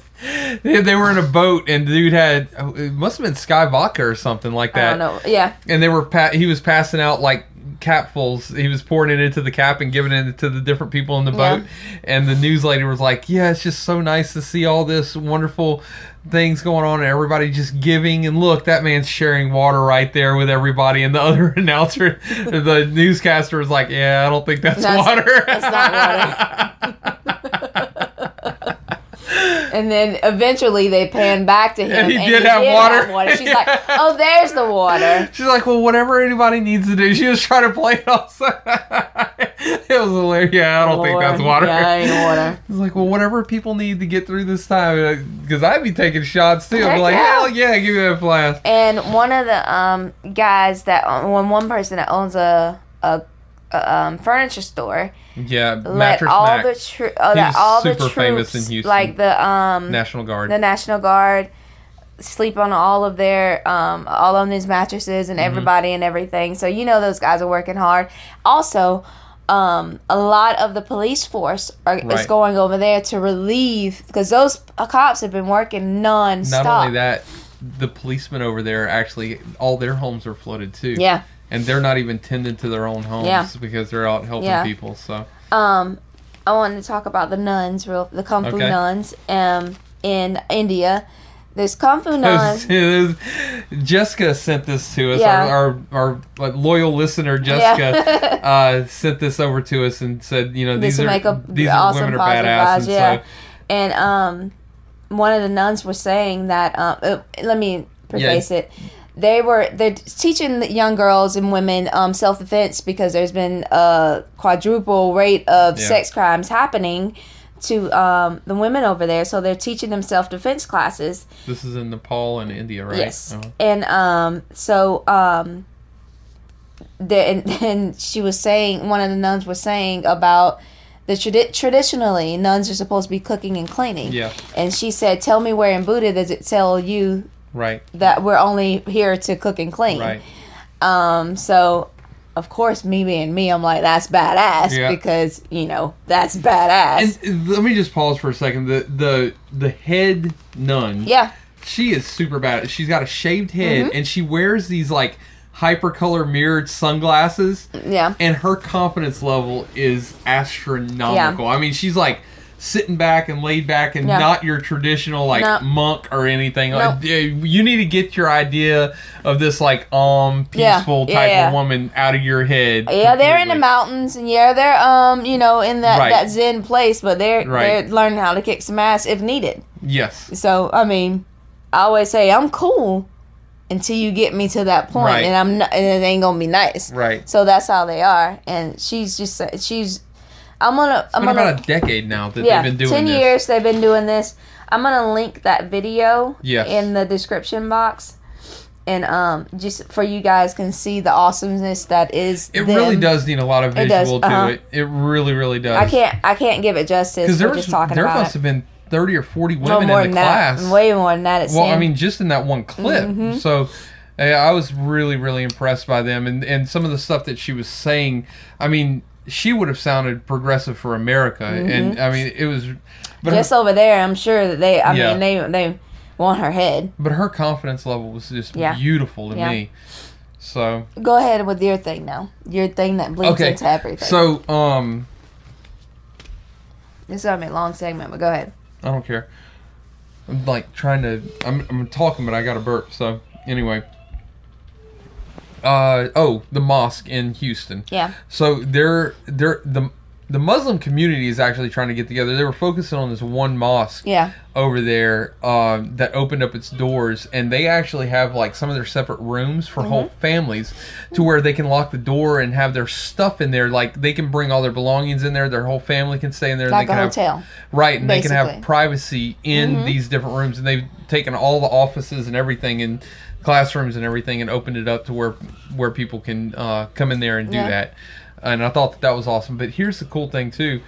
they they were in a boat and the dude had it must have been Skyy Vodka or something like I that. don't know. Yeah. And they were pa- he was passing out like capfuls. He was pouring it into the cap and giving it to the different people in the Yeah. boat. And the news lady was like, "Yeah, it's just so nice to see all this wonderful." Things going on and everybody just giving and look that man's sharing water right there with everybody and the other announcer the newscaster was like yeah I don't think that's, That's- water that's not And then eventually they pan back to him, And he did have water. She's like, "Oh, there's the water." She's like, well, whatever anybody needs to do. She was trying to play it off. it was hilarious. Yeah, I don't think that's water. Yeah, ain't water. It's like, well, whatever people need to get through this time. Because I'd be taking shots too. I'd be like, hell yeah, give me that flask. And one of the um guys that one one person that owns a, a um, furniture store Yeah, let Mattress all Mack, the troo- oh, that all the super famous troops in Houston. like the um National Guard. the National Guard sleep on all of their um all on these mattresses and Mm-hmm. everybody and everything. So you know those guys are working hard. Also, um, a lot of the police force are, is going over there to relieve because those cops have been working non-stop. Not only that, the policemen over there actually, all their homes are flooded too. Yeah. And they're not even tended to their own homes Yeah. because they're out helping Yeah. people. So, Um, I wanted to talk about the nuns, real the Kung Fu Okay. nuns, um, in India. There's Kung Fu nuns. Jessica sent this to us. Yeah. Our, our our loyal listener Jessica uh, sent this over to us and said, you know, This these are make a these awesome women are badass, vibes, and yeah. so And um, one of the nuns was saying that. Um, uh, let me preface it. They were they're teaching young girls and women um, self defense because there's been a quadruple rate of Yeah. sex crimes happening to um, the women over there. So they're teaching them self defense classes. this is in Nepal and India, right? Yes. Uh-huh. And um, so um, the, and, and she was saying, one of the nuns was saying about the tradi- traditionally nuns are supposed to be cooking and cleaning. Yeah. And she said, "Tell me where in Buddha does it tell you Right. that we're only here to cook and clean?" Right. Um. So. Of course, me being me, I'm like that's badass Yeah. because you know that's badass. And let me just pause for a second. The the the head nun. yeah, She is super bad. She's got a shaved head Mm-hmm. and she wears these like hypercolor mirrored sunglasses. yeah, and her confidence level is astronomical. Yeah. I mean, she's like sitting back and laid back and not your traditional like No. monk or anything. No. Like, uh, you need to get your idea of this like um peaceful Yeah, type yeah. of woman out of your head. Yeah, they're in the mountains, and yeah, they're um, you know, in that, Right. that Zen place, but they're Right. they're learning how to kick some ass if needed. Yes. So I mean, I always say I'm cool until you get me to that point, Right. and I'm not, and it ain't gonna be nice. Right. So that's how they are, and she's just she's. I'm gonna It's I'm been gonna about a decade now that yeah they've been doing ten this. years they've been doing this. I'm gonna link that video Yes. in the description box. And um, just for you guys can see the awesomeness that is. It them. really does need a lot of It visual to uh-huh. it. It really, really does. I can't I can't give it justice because there was just talking there about must it. have been thirty or forty women more in the class. that. Way more than that. It Well, I mean, just in that one clip. Mm-hmm. So uh, I was really, really impressed by them, and and some of the stuff that she was saying. I mean, she would have sounded progressive for America, and I mean, it was. But Mm-hmm. just her, over there, I'm sure that they. I Yeah. mean, they they want her head. but her confidence level was just Yeah. beautiful to Yeah. me. So Go ahead with your thing now. Your thing that bleeds Okay, into everything. so um, this is gonna be a long segment, but go ahead. I don't care. I'm like trying to. I'm I'm talking, but I got a burp. So anyway. Uh oh, the mosque in Houston. Yeah. So they're they're the the Muslim community is actually trying to get together. They were focusing on this one mosque Yeah. over there um, that opened up its doors, and they actually have like some of their separate rooms for whole Mm-hmm. families, to where they can lock the door and have their stuff in there. Like they can bring all their belongings in there. Their whole family can stay in there. Like they a can hotel. Have, right, and they can have privacy in Mhm. these different rooms. And they've taken all the offices and everything and classrooms and everything and opened it up to where where people can uh, come in there and do Yeah. that. And I thought that that was awesome. But here's the cool thing too.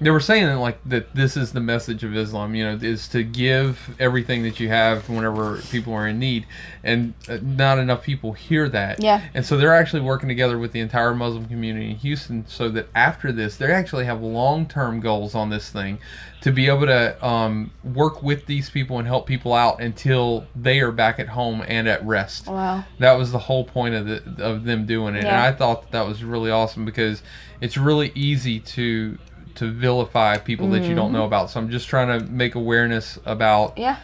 They were saying that, like that this is the message of Islam, you know, is to give everything that you have whenever people are in need, and uh, not enough people hear that. Yeah. And so they're actually working together with the entire Muslim community in Houston, so that after this, they actually have long-term goals on this thing, to be able to um, work with these people and help people out until they are back at home and at rest. Wow. That was the whole point of the, of them doing it, yeah. and I thought that, that was really awesome because it's really easy to to vilify people that you don't know about. So I'm just trying to make awareness about, Yeah.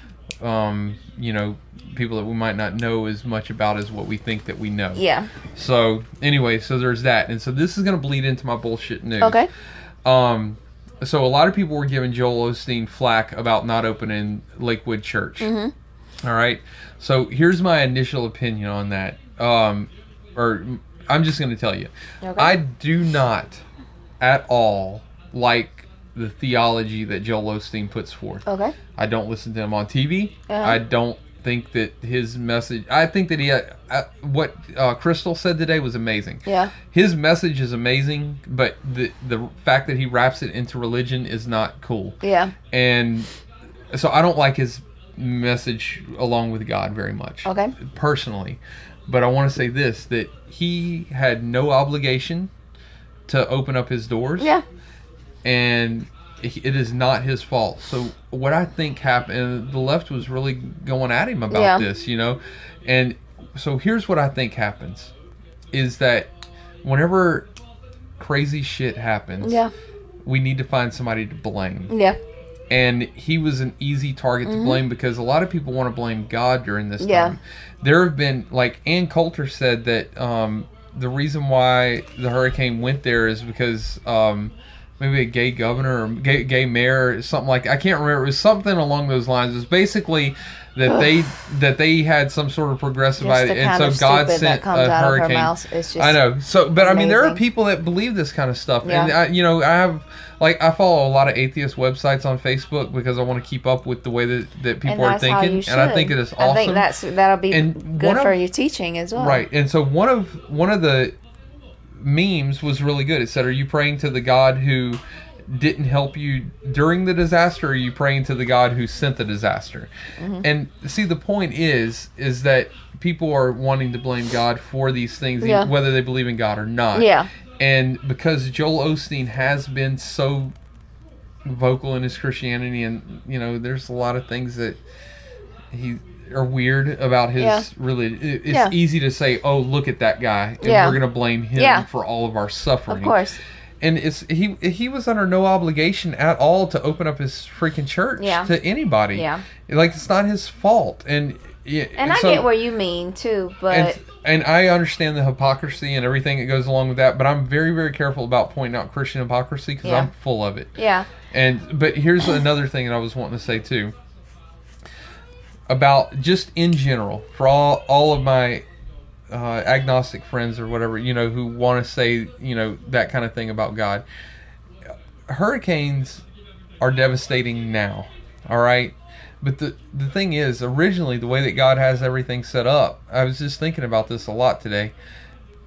um, you know, people that we might not know as much about as what we think that we know. Yeah. So anyway, so there's that, and so this is gonna bleed into my bullshit news. Okay. Um, so a lot of people were giving Joel Osteen flack about not opening Lakewood Church. Mm-hmm. All right. So here's my initial opinion on that. Um, or I'm just going to tell you, Okay. I do not at all like the theology that Joel Osteen puts forth. Okay. I don't listen to him on TV. Uh-huh. I don't think that his message. I think that he had, uh, what uh, Crystal said today was amazing. Yeah. His message is amazing, but the the fact that he wraps it into religion is not cool. Yeah. And so I don't like his message along with God very much. Okay. Personally, but I want to say this that he had no obligation to open up his doors Yeah. And it is not his fault. So what I think happened, the left was really going at him about Yeah. this, you know, and so here's what I think happens, is that whenever crazy shit happens, Yeah. we need to find somebody to blame, Yeah. and he was an easy target to blame because a lot of people want to blame God during this Mm-hmm. Yeah. time. There have been like Ann Coulter said that um, the reason why the hurricane went there is because um, maybe a gay governor or gay, gay mayor, something like I can't remember. It was something along those lines. It was basically that they that they had some sort of progressive Just idea, and so God sent a her hurricane. just I know. So, but I mean, there are people that believe this kind of stuff, and I, you know, I have like I follow a lot of atheist websites on Facebook because I want to keep up with the way that, that people are thinking, and I think it is awesome. I think that's that'll be And good one of- for your teaching as well. Right. And so one of one of the memes was really good. It said, "Are you praying to the God who didn't help you during the disaster, or are you praying to the God who sent the disaster?" Mm-hmm. And see, the point is, is that people are wanting to blame God for these things, Yeah. whether they believe in God or not. Yeah. And because Joel Osteen has been so vocal in his Christianity, and you know, there's a lot of things that he are weird about his Yeah. religion. It's Yeah. easy to say, "Oh, look at that guy," and Yeah. we're gonna blame him for all of our suffering. Of course. And it's he he was under no obligation at all to open up his freaking church Yeah. to anybody. Yeah. like it's not his fault. And yeah, And I so- get what you mean too, but and, and I understand the hypocrisy and everything that goes along with that, but I'm very, very careful about pointing out Christian hypocrisy because Yeah. I'm full of it. yeah. And but here's another thing that I was wanting to say too about just in general for all all of my uh, agnostic friends or whatever you know who want to say you know that kind of thing about God. Hurricanes are devastating now, all right. But the the thing is, originally the way that God has everything set up, I was just thinking about this a lot today.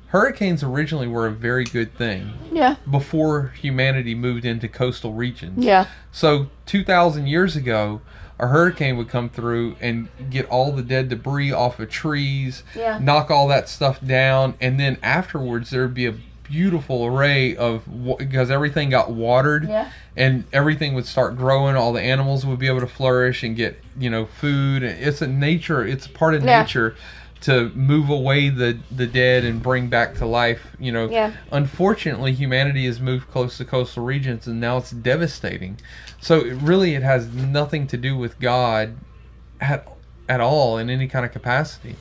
Hurricanes originally were a very good thing Yeah. before humanity moved into coastal regions. Yeah. So 2,000 years ago, a hurricane would come through and get all the dead debris off of trees, Yeah. knock all that stuff down, and then afterwards there would be a beautiful array of because everything got watered Yeah. and everything would start growing all the animals would be able to flourish and get you know food it's a nature it's a part of Yeah. nature to move away the the dead and bring back to life you know. Yeah. unfortunately humanity has moved close to coastal regions and now it's devastating. So it really it has nothing to do with god at at all in any kind of capacity.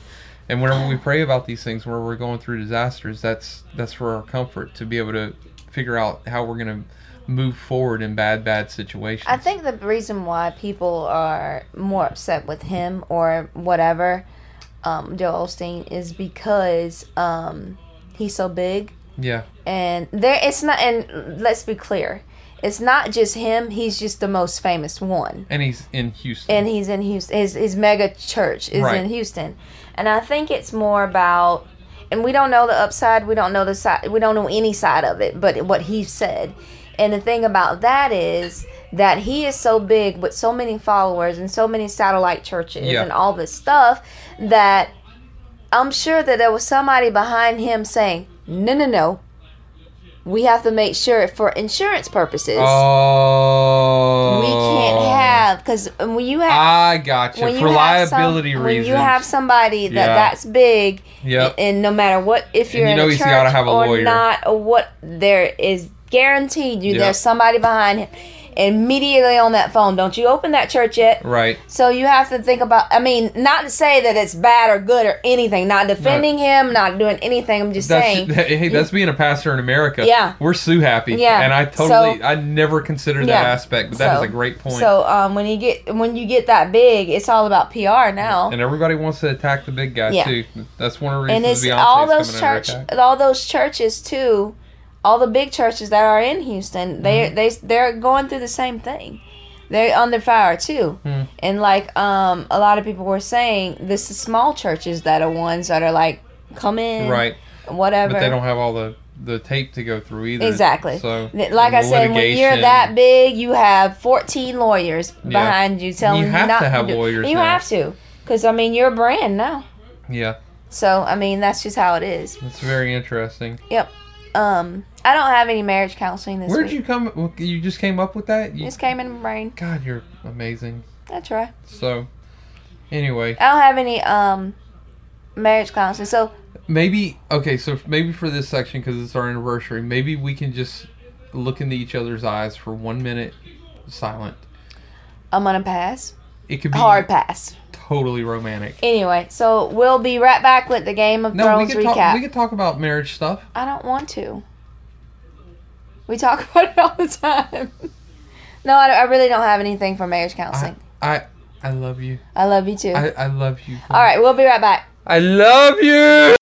And whenever we pray about these things where we're going through disasters that's that's for our comfort to be able to figure out how we're going to move forward in bad bad situations. I think the reason why people are more upset with him or whatever, um, Joel Osteen, is because um, he's so big, yeah and there it's not. And let's be clear, it's not just him. He's just the most famous one. and he's in houston and he's in Houston. His his mega church is Right. in Houston, and I think it's more about. And we don't know the upside. We don't know the side. We don't know any side of it. But what he said And the thing about that is that he is so big with so many followers and so many satellite churches Yeah. and all this stuff that I'm sure that there was somebody behind him saying, "No, no, no. We have to make sure for insurance purposes. Oh. we can't oh. have because when you have I got you. when you For have some- liability when reasons. you have somebody that Yeah. that's big, Yep. and no matter what, if you're you in know a church or lawyer. not, or what, there is guaranteed you Yep. there's somebody behind him. Immediately on that phone, don't you open that church yet? right. So you have to think about. I mean, not to say that it's bad or good or anything. Not defending him, not doing anything. I'm just That's, saying. hey, that's being a pastor in America. Yeah. We're so happy. Yeah. And I totally, So- I never considered that Yeah. aspect, but that is So- a great point. So um, when you get when you get that big, it's all about PR now. and everybody wants to attack the big guy Yeah. too. That's one of the reasons and it's all those church all those churches too all the big churches that are in houston they Mm-hmm. they they're going through the same thing they're under fire too Hmm. and like um a lot of people were saying this is small churches that are ones that are like come in Right. whatever But they don't have all the the tape to go through either. Exactly. So like I said, when you're that big, you have 14 lawyers Yeah. behind you telling You you, have not to have lawyers You now. have to, because I mean, you're a brand now. Yeah, So I mean, that's just how it is. it's very interesting. Yep. Um, I don't have any marriage counseling this Where'd week. you come? You just came up with that? You, Just came in my brain. God, you're amazing. That's right. So, anyway, I don't have any um marriage counseling. So maybe okay. So maybe for this section, because it's our anniversary, maybe we can just look into each other's eyes for one minute, silent. I'm gonna pass. It could be Hard pass. Totally romantic. Anyway, so we'll be right back with the Game of No, we Thrones could recap. talk. We could talk about marriage stuff. I don't want to. We talk about it all the time. no, I, I really don't have anything for marriage counseling. I, I love you. I, love you too. I, I love you. all right, we'll be right back. I love you.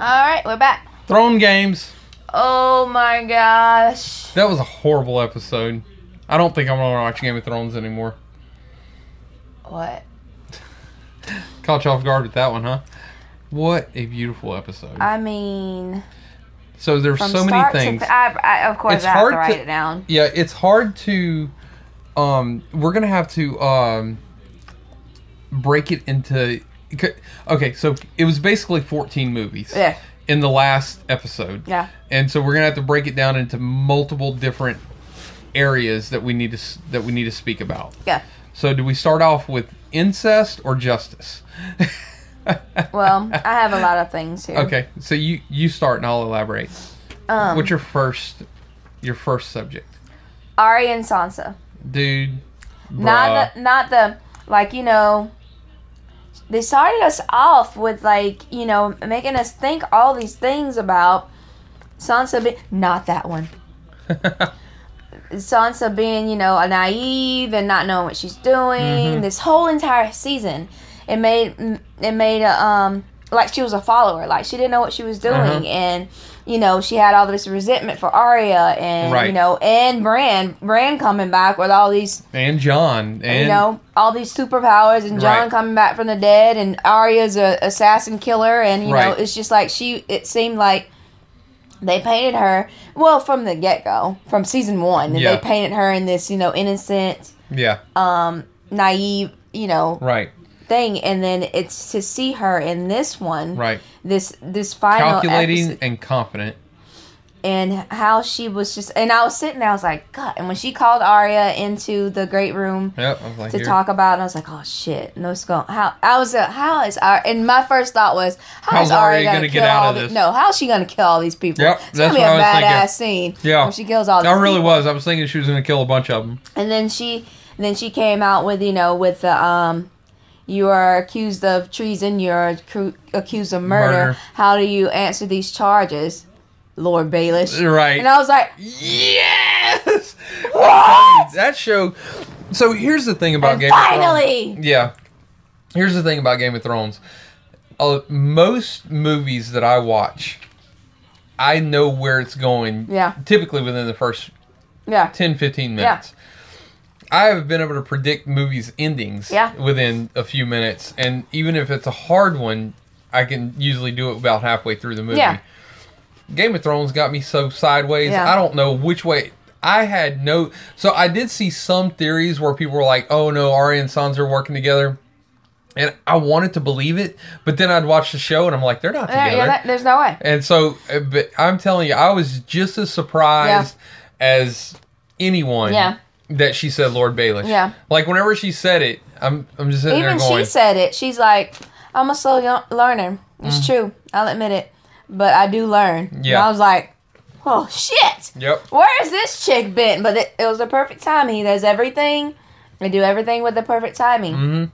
All right, we're back. Throne games. Oh my gosh. That was a horrible episode. I don't think I'm gonna watch Game of Thrones anymore. What? Caught you off guard with that one, huh? What a beautiful episode. I mean, so there's so many things. to I, I, of course It's I have hard to write to- it down. yeah, it's hard to. Um, we're gonna have to um break it into. Okay, so it was basically 14 movies Yeah, in the last episode. yeah. and so we're gonna have to break it down into multiple different areas that we need to that we need to speak about. Yeah. So do we start off with incest or justice? Well, I have a lot of things here. okay, so you you start and I'll elaborate. Um, What's your first your first subject, Arya and Sansa. dude? Bruh. Not the, not the like you know. They started us off with like you know making us think all these things about Sansa. Be- not that one. Sansa being, you know, a naive and not knowing what she's doing. Mhm. This whole entire season, it made it made a, um like she was a follower. Like she didn't know what she was doing, Uh-huh. and you know she had all this resentment for Arya and Right. you know and Bran. Bran coming back with all these and Jon and you know all these superpowers, and Jon Right. coming back from the dead, and Arya's a assassin killer, and you know it's just like she. It seemed like they painted her well from the get go, from season one, and Yeah. they painted her in this you know innocent, yeah, um, naive, you know right, thing, and then it's to see her in this one, right. this this final Calculating episode, and confident. And how she was just, and I was sitting there, I was like, God, and when she called Arya into the great room Yep, like to here. talk about, and I was like, oh shit, no, going. How I was, uh, how is Arya? And my first thought was, how How's is Arya Arya gonna, gonna kill get out all of the- this? No, how's she gonna kill all these people? Yep, it's that's gonna be a badass scene. Yeah. when she kills all. These I really people. was. I was thinking she was gonna kill a bunch of them. And then she, then she came out with you know with the um. You are accused of treason. You're accused of murder. Murder. How do you answer these charges, Lord Baelish? Right. And I was like, Yes. What? That show. So here's the thing about and Game of Thrones. finally, Yeah. Here's the thing about Game of Thrones. Uh, most movies that I watch, I know where it's going. Yeah. Typically within the first yeah, 10, 15 minutes. I have been able to predict movies' endings Yeah. within a few minutes. And even if it's a hard one, I can usually do it about halfway through the movie. Yeah. Game of Thrones got me so sideways. Yeah. I don't know which way. I had no. So I did see some theories where people were like, "Oh no, Arya and Sansa are working together," and I wanted to believe it, but then I'd watch the show and I'm like, "They're not together." yeah, that, there's no way. And so, uh, but I'm telling you, I was just as surprised as anyone Yeah. that she said Lord Baelish. Yeah. Like whenever she said it, I'm I'm just sitting Even there going, she said it. She's like, I'm a slow learner. It's true. I'll admit it. But I do learn. And. Yeah. I was like, oh, shit. "Yep, Where has this chick been? But it, it was the perfect timing. He does everything. They do everything with the perfect timing. hmm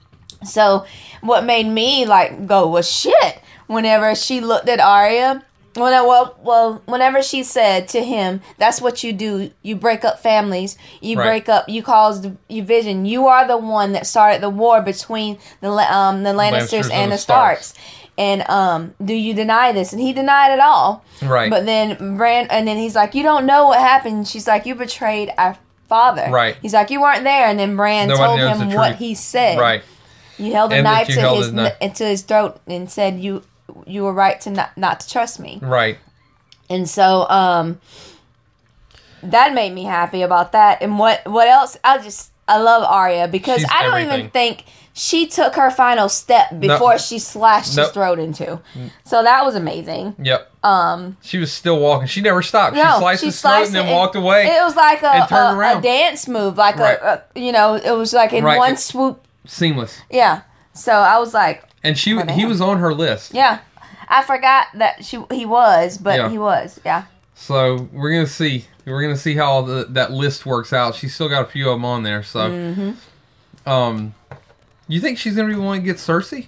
So what made me like go well shit whenever she looked at Arya. When I, well, well, whenever she said to him, "That's what you do. You break up families. You Right. break up. You cause division. You are the one that started the war between the um the Lannisters, and, the Starks. And um, do you deny this?" And he denied it all. right, But then Bran, and then he's like, "You don't know what happened." She's like, "You betrayed our father." Right. He's like, "You weren't there." And then Bran Nobody told him what he said. right, You held a And knife to his his knife. n- to his throat and said you you were right to not not to trust me. right." And so um that made me happy about that. And what what else? I just I love Arya because She's I don't everything. even think she took her final step before she slashed Nope. his throat into. So that was amazing. Yep. Um She was still walking. She never stopped. no, she sliced she his throat and then walked away. It was like a, a, a dance move, like Right. a, a you know, it was like in Right. one It- swoop. Seamless. Yeah. So I was like, And she Oh, he was on her list. Yeah, I forgot that she he was, but Yeah. he was. Yeah, So we're gonna see. We're gonna see how the, that list works out. She's still got a few of them on there. So, Mm-hmm. um, you think she's gonna be willing to get Cersei?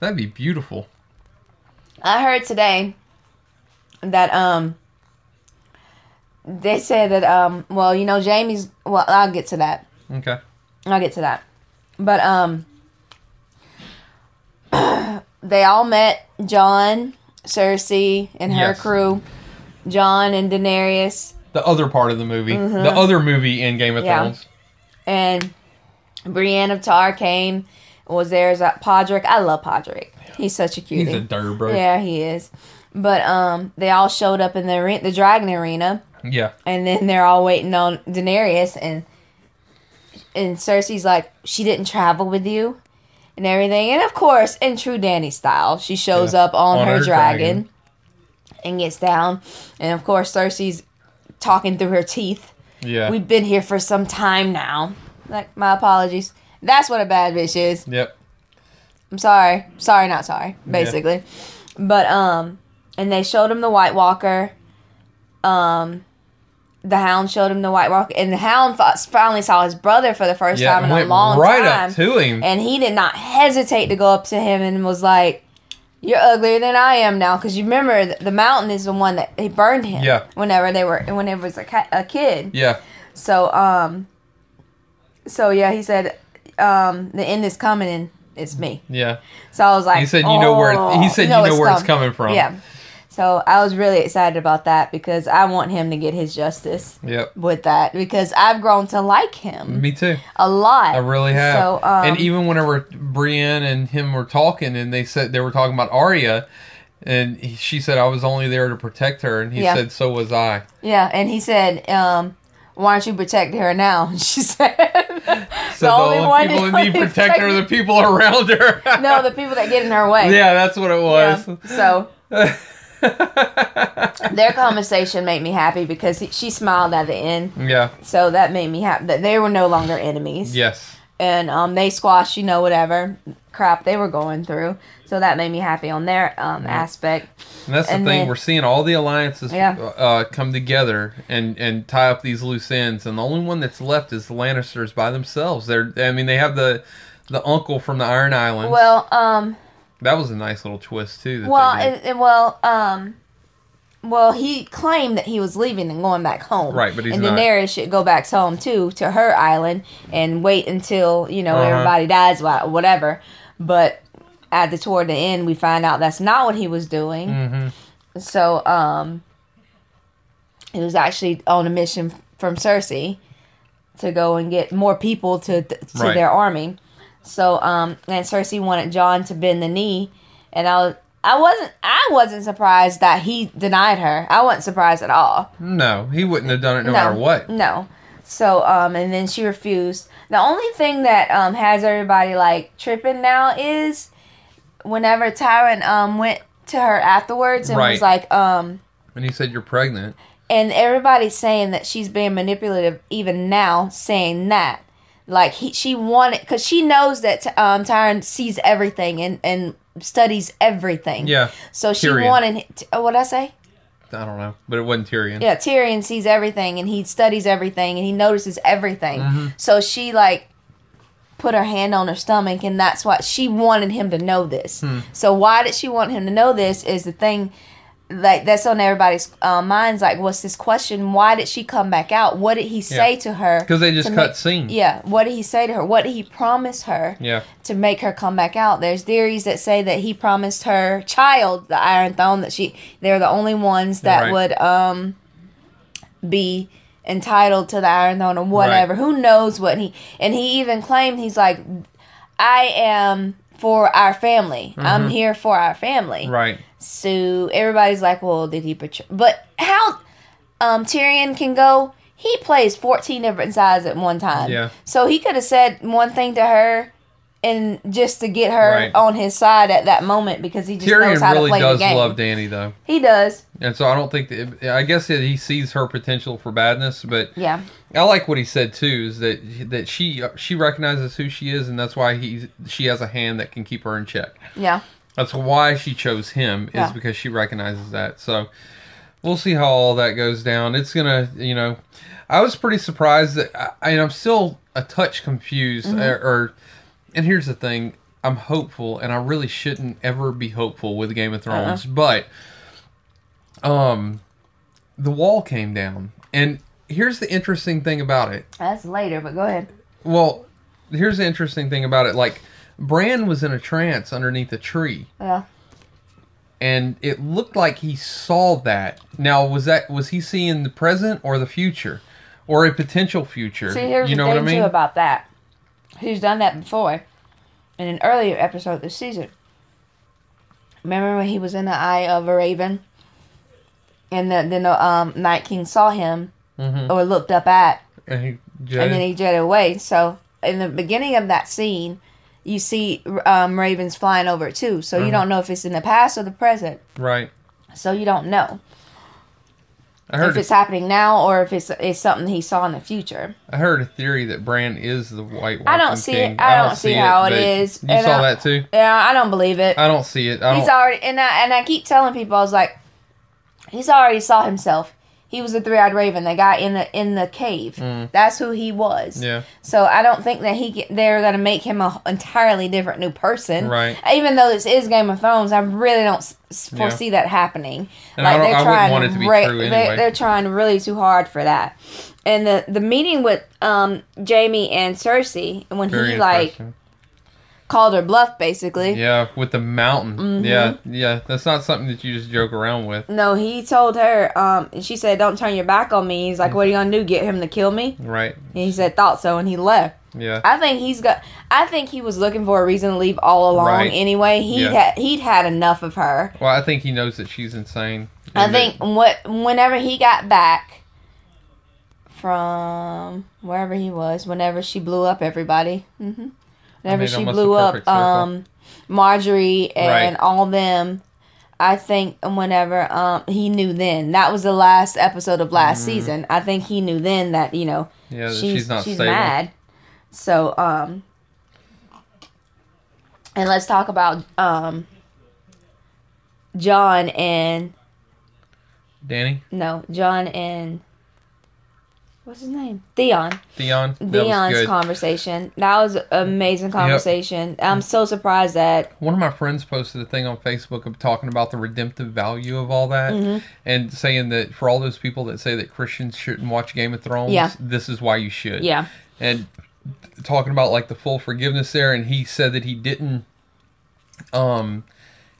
That'd be beautiful. I heard today that um they said that um well you know Jaime's well I'll get to that Okay. I'll get to that, but um they all met Jon, Cersei, and her Yes. crew, Jon and Daenerys, The other part of the movie, Mhm. the other movie in Game of Yeah. Thrones. and Brienne of Tarth came. Was there is a Podrick? I love Podrick. He's such a cutie. He's a bro. Yeah, he is. But um, they all showed up in the the dragon arena, Yeah. and then they're all waiting on Daenerys, and and Cersei's like, she didn't travel with you, and everything, and of course, in true Danny style, she shows Yeah. up on, On her, her dragon, dragon. and gets down, and of course, Cersei's talking through her teeth. Yeah. We've been here for some time now. Like, my apologies. That's what a bad bitch is. yep. I'm sorry. Sorry, not sorry, basically. But um and they showed him the White Walker. Um the Hound showed him the White Walker and the Hound finally saw his brother for the first Yeah. time in a long right time. up to him. and he did not hesitate to go up to him and was like you're uglier than I am now because you remember th- the mountain is the one that he burned him. Yeah. Whenever they were, when it was a, ca- a kid. yeah. So um. So yeah, he said, um, the end is coming and it's me. Yeah. So I was like, He said you know where "Oh, he said you know, where it's coming from. Yeah. So I was really excited about that because I want him to get his justice Yep. with that because I've grown to like him Me too. a lot. I really have. So um, and even whenever Brienne and him were talking, and they said they were talking about Arya, and he, she said I was only there to protect her, and he Yeah. said so was I. yeah, and he said, um, "Why don't you protect her now?" And she said, So the, only, people that need protect her are the people around her. no, the people that get in her way. yeah, that's what it Yeah. was. So their conversation made me happy because she smiled at the end. yeah. So that made me happy that they were no longer enemies. Yes. and um, they squashed, you know, whatever crap they were going through. So that made me happy on their um, aspect. And that's the thing. then- We're seeing all the alliances Yeah. uh, come together and, and tie up these loose ends, and the only one that's left is the Lannisters by themselves. They're, I mean, they have the the uncle from the Iron Islands. Well, um, that was a nice little twist too. Well, it, it- well, um, well, he claimed that he was leaving and going back home. Right, but he's and not. Daenerys should go back home too to her island and wait until you know Uh-huh. everybody dies, wha- whatever. But at the toward the end, we find out that's not what he was doing. Mhm. So, um, he was actually on a mission from Cersei to go and get more people to to Right. their army. So, um, and Cersei wanted Jon to bend the knee, and I was I wasn't I wasn't surprised that he denied her. I wasn't surprised at all. No, he wouldn't have done it no, matter what. No. So um and then she refused. The only thing that um has everybody like tripping now is whenever Tyron um went to her afterwards and Right. was like um And he said you're pregnant. and everybody's saying that she's being manipulative even now saying that like he she wanted because she knows that um Tyron sees everything and and studies everything Yeah, so she Tyrion. wanted oh, what did I say I don't know, but it wasn't Tyrion. yeah Tyrion sees everything and he studies everything and he notices everything Mhm. so she like put her hand on her stomach and that's why she wanted him to know this Hmm. so why did she want him to know this is the thing like that's on everybody's uh, minds like what's this question? Why did she come back out? What did he say to her Because they just cut make- scene. yeah what did he say to her? What did he promise her Yeah. to make her come back out? There's theories that say that he promised her child the iron throne that she they're the only ones that Right. would um be entitled to the iron throne or whatever. Who knows what he and he even claimed he's like i am for our family. I'm here for our family. Right. So everybody's like, well, did he betray? But how um, Tyrion can go? He plays 14 different sides at one time. Yeah. So he could have said one thing to her and just to get her Right. on his side at that moment because he just knows Tyrion how to play does the game. love Danny though, he does. and so I don't think that, I guess that he sees her potential for badness, but Yeah. I like what he said too. Is that that she she recognizes who she is, and that's why he she has a hand that can keep her in check. Yeah. That's why she chose him is Yeah. because she recognizes that. So we'll see how all that goes down. It's gonna, you know, I was pretty surprised that, I, and I'm still a touch confused. Mm-hmm. Or, or, and here's the thing: I'm hopeful, and I really shouldn't ever be hopeful with Game of Thrones, Uh-uh. but um, the wall came down, and here's the interesting thing about it. That's later, but go ahead. Well, here's the interesting thing about it. Like, Bran was in a trance underneath a tree Yeah. and it looked like he saw that. Now, was that was he seeing the present or the future, or a potential future? See, here's you know the what thing I mean? too about that. He's done that before, in an earlier episode this season. Remember when he was in the eye of a raven, and the, then the um, Night King saw him Mhm. or looked up at, And he and then he jetted away. So in the beginning of that scene, you see um, ravens flying over it too. So you Uh-huh. don't know if it's in the past or the present. right. So you don't know I heard. if it's happening now or if it's it's something he saw in the future. I heard a theory that Bran is the White. I don't see King. it. I don't see how it but is, You and saw I- that too. Yeah, I don't believe it. I don't see it. I He's don't. already and I and I keep telling people I was like, he's already saw himself. He was the three eyed raven, the guy in the in the cave. Mm. That's who he was. Yeah. So I don't think that he they're gonna make him a entirely different new person. Right. Even though this is Game of Thrones, I really don't s- Yeah. foresee that happening. And I don't- I wouldn't want it to re- true they- anyway. They're trying really too hard for that. And the the meeting with um Jaime and Cersei when Very he like. Called her bluff basically. Yeah, with the mountain. Mhm. Yeah, yeah. That's not something that you just joke around with. No, he told her, um, and she said, Don't turn your back on me. He's like, What are you gonna do? Get him to kill me? Right. And he said, Thought so, and he left. Yeah. I think he's got I think he was looking for a reason to leave all along Right. anyway. He Yeah. had he'd had enough of her. Well, I think he knows that she's insane. I think that- what whenever he got back from wherever he was, whenever she blew up everybody. hmm Whenever she blew up um Margaery and Right. all them I think whenever um he knew then that was the last episode of last Mhm. season. I think he knew then that you know yeah, she's she's, not she's stable. mad. So um, and let's talk about um, Jon and Danny, no Jon and what's his name Theon. Theon, that Theon's conversation that was an amazing conversation. I'm so surprised that One of my friends posted a thing on Facebook of talking about the redemptive value of all that, Mhm. and saying that for all those people that say that Christians shouldn't watch Game of Thrones, Yeah. this is why you should. yeah and talking about like the full forgiveness there and he said that he didn't um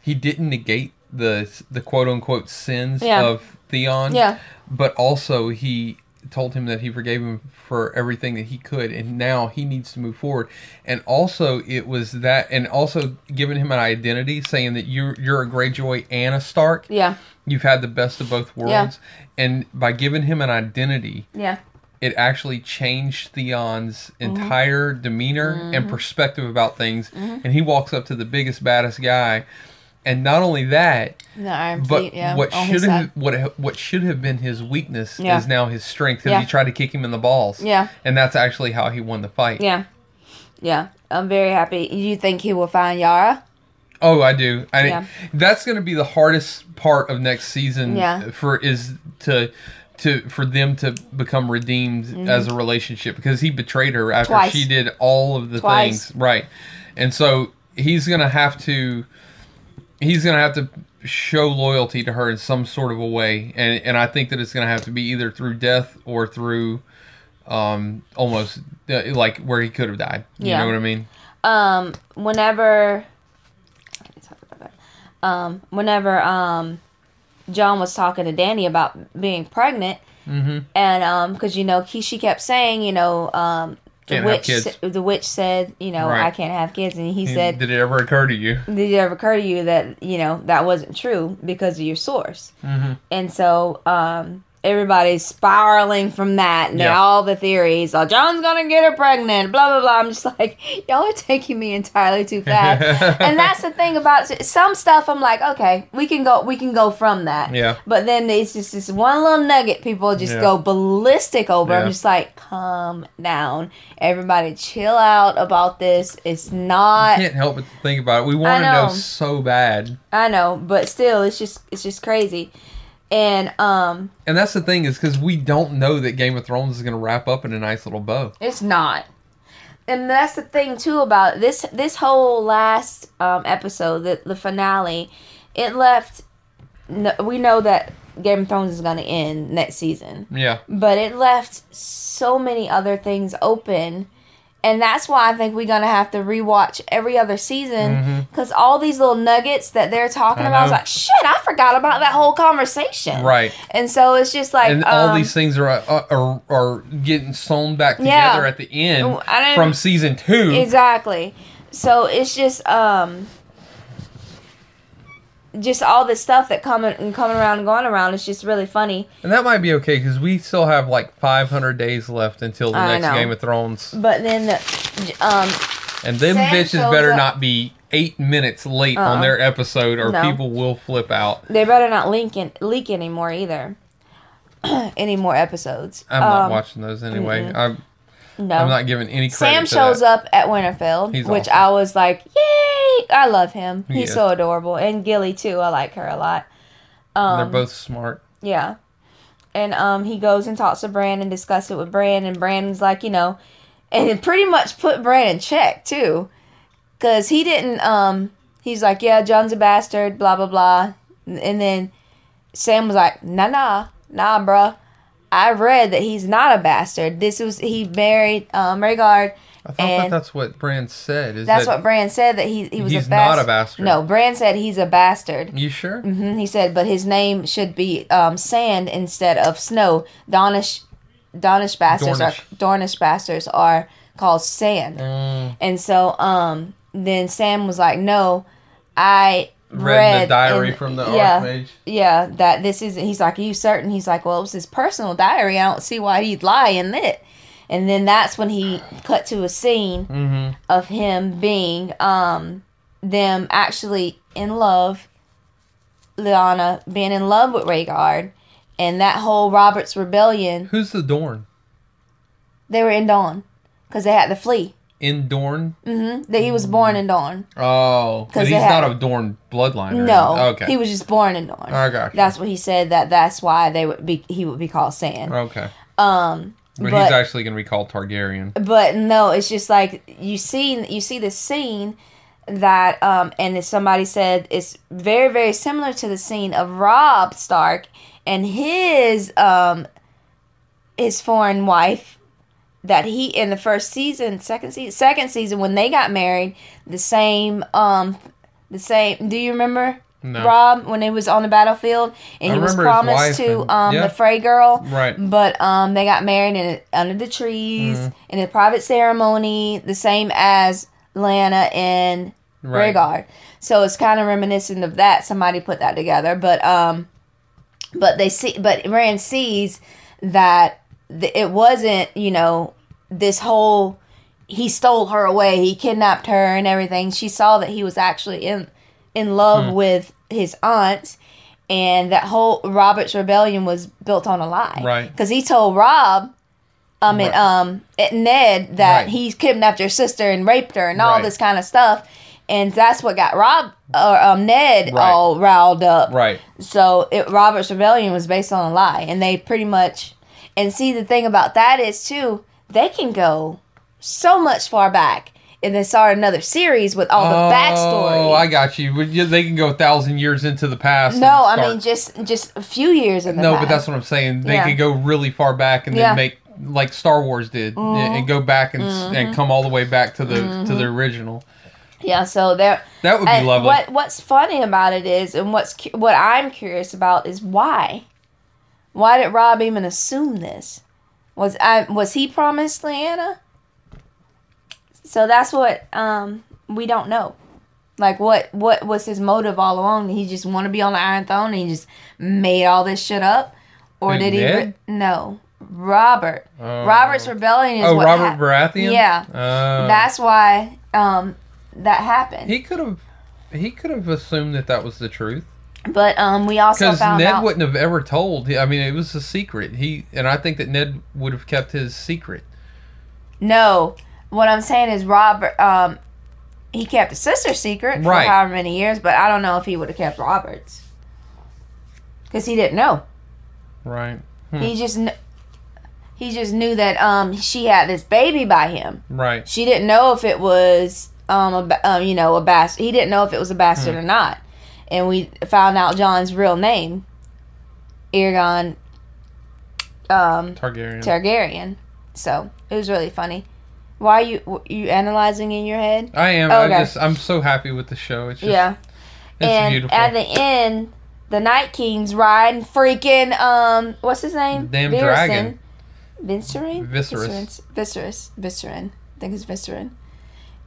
he didn't negate the the quote unquote sins Yeah. of Theon yeah but also he told him that he forgave him for everything that he could, and now he needs to move forward. And also, it was that, and also giving him an identity, saying that you're you're a Greyjoy and a Stark. Yeah. You've had the best of both worlds, and by giving him an identity, Yeah. it actually changed Theon's Mm-hmm. entire demeanor and perspective about things. And he walks up to the biggest, baddest guy, and not only that, but. Yeah. what should have what what should have been his weakness Yeah. is now his strength because Yeah. he tried to kick him in the balls. Yeah. and that's actually how he won the fight. Yeah. Yeah. I'm very happy. You think he will find Yara? Oh, I do. I Yeah. that's going to be the hardest part of next season. Yeah. for is to. To, for them to become redeemed as a relationship because he betrayed her after Mm-hmm. Twice. she did all of the Twice. things right and so he's gonna have to he's gonna have to show loyalty to her in some sort of a way and and i think that it's gonna have to be either through death or through um almost uh, like where he could have died you Yeah. know what i mean um whenever I can't talk about that. um whenever um Jon was talking to Danny about being pregnant mm-hmm and um because you know he, she kept saying you know um the witch the witch said you know Right. I can't have kids. And he said did it ever occur to you? Did it ever occur to you that you know that wasn't true because of your source? Mm-hmm. And so um everybody's spiraling from that and Yeah. all the theories oh john's gonna get her pregnant blah blah blah. I'm just like y'all are taking me entirely too fast. And that's the thing about some stuff i'm like okay we can go we can go from that. Yeah. But then it's just this one little nugget people just Yeah. go ballistic over. I'm just like calm down. Everybody chill out about this. It's not I can't help but think about it. We want to know. know. so bad. I know but still it's just it's just crazy and um and that's the thing is because we don't know that game of thrones is going to wrap up in a nice little bow It's not. And that's the thing too about this this whole last um, episode, the the finale, it left. No, we know that Game of Thrones is going to end next season, yeah but it left so many other things open, and that's why I think we're gonna have to rewatch every other season because all these little nuggets that they're talking I about, I was like, shit, I forgot about that whole conversation, right And so it's just like and all um, these things are, are are are getting sewn back together Yeah. at the end from season two. Exactly. So it's just um just all this stuff that coming and coming around and going around is just really funny. And that might be okay because we still have like 500 days left until the I next know. Game of Thrones, But then the, um and them Sam bitches shows better up- not be eight minutes late Uh-uh. on their episode, or No. people will flip out. they better not link in, leak anymore either. Any more episodes. I'm not Um, watching those anyway. I'm, No. I'm not giving any credit. Sam shows that. up at Winterfell, He's which awesome. I was like, "Yay!" I love him. He's is. so adorable, and Gilly too. I like her a lot. Um, They're both smart. Yeah. And um he goes and talks to Bran and discusses it with Bran and Bran's like, you know, and it pretty much put Bran in check too. Cause he didn't um he's like, Yeah, Jon's a bastard, blah blah blah. And then Sam was like, Nah nah, nah bruh. I read that he's not a bastard. This was he married um Rhaegar I thought that that's what Bran said. Is that's that, what Bran said that he he was He's a not bastard. a bastard. No, Bran said he's a bastard. You sure? hmm He said, but his name should be um, Sand instead of Snow. Donish, Donish bastards Dornish. are Dornish bastards are called Sand, Mm, and so um, then Sam was like, "No, I read, read, the diary from the yeah, Archmage. yeah, that this isn't." He's like, "Are you certain?" He's like, "Well, it was his personal diary. I don't see why he'd lie in it." And then that's when he cut to a scene Mm-hmm. of him being um them actually in love Lyanna being in love with Rhaegar and that whole Robert's rebellion Who's the Dorn? they were in Dawn because they had to flee In Dorn? hmm that he was born in Dawn Oh, because he's had- not a Dorn bloodline. No anything. Okay. he was just born in Dawn I got you. that's what he said that that's why they would be he would be called Sand okay. um But, But- he's actually going to be called Targaryen. but no it's just like you see you see the scene that um and if somebody said it's very very similar to the scene of rob stark and his um his foreign wife that he in the first season second season second season when they got married the same um the same do you remember No. Rob when he was on the battlefield and I he was promised to and- um, yeah. the Frey girl. Right. But um, they got married in under the trees Mm-hmm. in a private ceremony, the same as Lana and Right. So it's kind of reminiscent of that. Somebody put that together, but um, but they see, but Rand sees that th- it wasn't, you know, this whole he stole her away, he kidnapped her and everything. She saw that he was actually in in love Hmm. with his aunt. And that whole Robert's rebellion was built on a lie, Right. Because he told Rob, I mean, Right. um, Ned that Right. he kidnapped your sister and raped her and all Right. this kind of stuff, and that's what got Rob or um, Ned all riled up. Right. So it, Robert's rebellion was based on a lie, and they pretty much. And see, the thing about that is too, they can go so much far back, and they start another series with all the oh, backstory. Oh, I got you. They can go a thousand years into the past. no, I mean just just a few years in the no, past. but that's what I'm saying. They Yeah. could go really far back and Yeah. then make like Star Wars did, mm-hmm. and and go back and s mm-hmm. and come all the way back to the to the mm-hmm. original. yeah. So there. That would be lovely. what what's funny about it is, and what's what I'm curious about is why. Why did Rob even assume this? Was I was he promised Lyanna? So that's what um we don't know. Like what what was his motive all along? Did he just want to be on the Iron Throne and he just made all this shit up, or Who, did he? Re- no, Robert. Oh. Robert's rebellion is oh, what Robert hap- Baratheon. Yeah. Uh, That's why um that happened. he could have. He could have assumed that that was the truth But um, we also because found Ned out. wouldn't have ever told. I mean, it was a secret. He and I think that Ned would have kept his secret. no, what I'm saying is Robert. Um, he kept his sister's secret for however many years, but I don't know if he would have kept Robert's because he didn't know. Right. Hmm. He just kn- he just knew that um she had this baby by him. Right. She didn't know if it was um, a, um you know a bastard. He didn't know if it was a bastard Hmm. or not, and we found out Jon's real name, Aegon. Um, Targaryen. Targaryen. So it was really funny. Why are you w- you analyzing in your head? I am. Okay. I just. I'm so happy with the show. It's just. yeah. It's and beautiful. at the end, the Night Kings ride freaking um what's his name? Damn Viserys. dragon. Viserys. Viserys. Viserys. I think it's Viserys.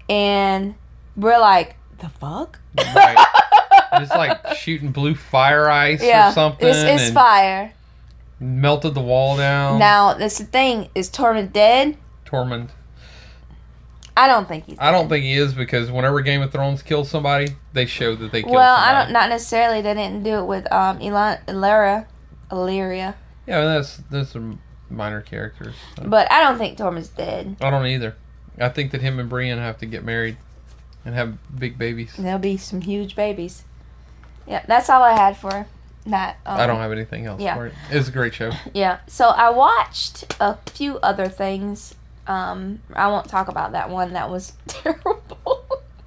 And we're like, the fuck? right. It's like shooting blue fire ice yeah, or something. it's, it's and fire. melted the wall down. Now, that's the thing. Is Tormund dead? Tormund. I don't think he's. I don't think he is because whenever Game of Thrones kills somebody, they show that they killed Well, I somebody. don't. Not necessarily. They didn't do it with um Elan, Ellaria, Ellaria. Yeah, that's that's some minor characters. So. But I don't think Tormund's dead. I don't either. I think that him and Brienne have to get married and have big babies. There'll be some huge babies. Yeah, that's all I had for that. Um, I don't have anything else yeah. for it. It's a great show. Yeah. So I watched a few other things. Um, I won't talk about that one. That was terrible.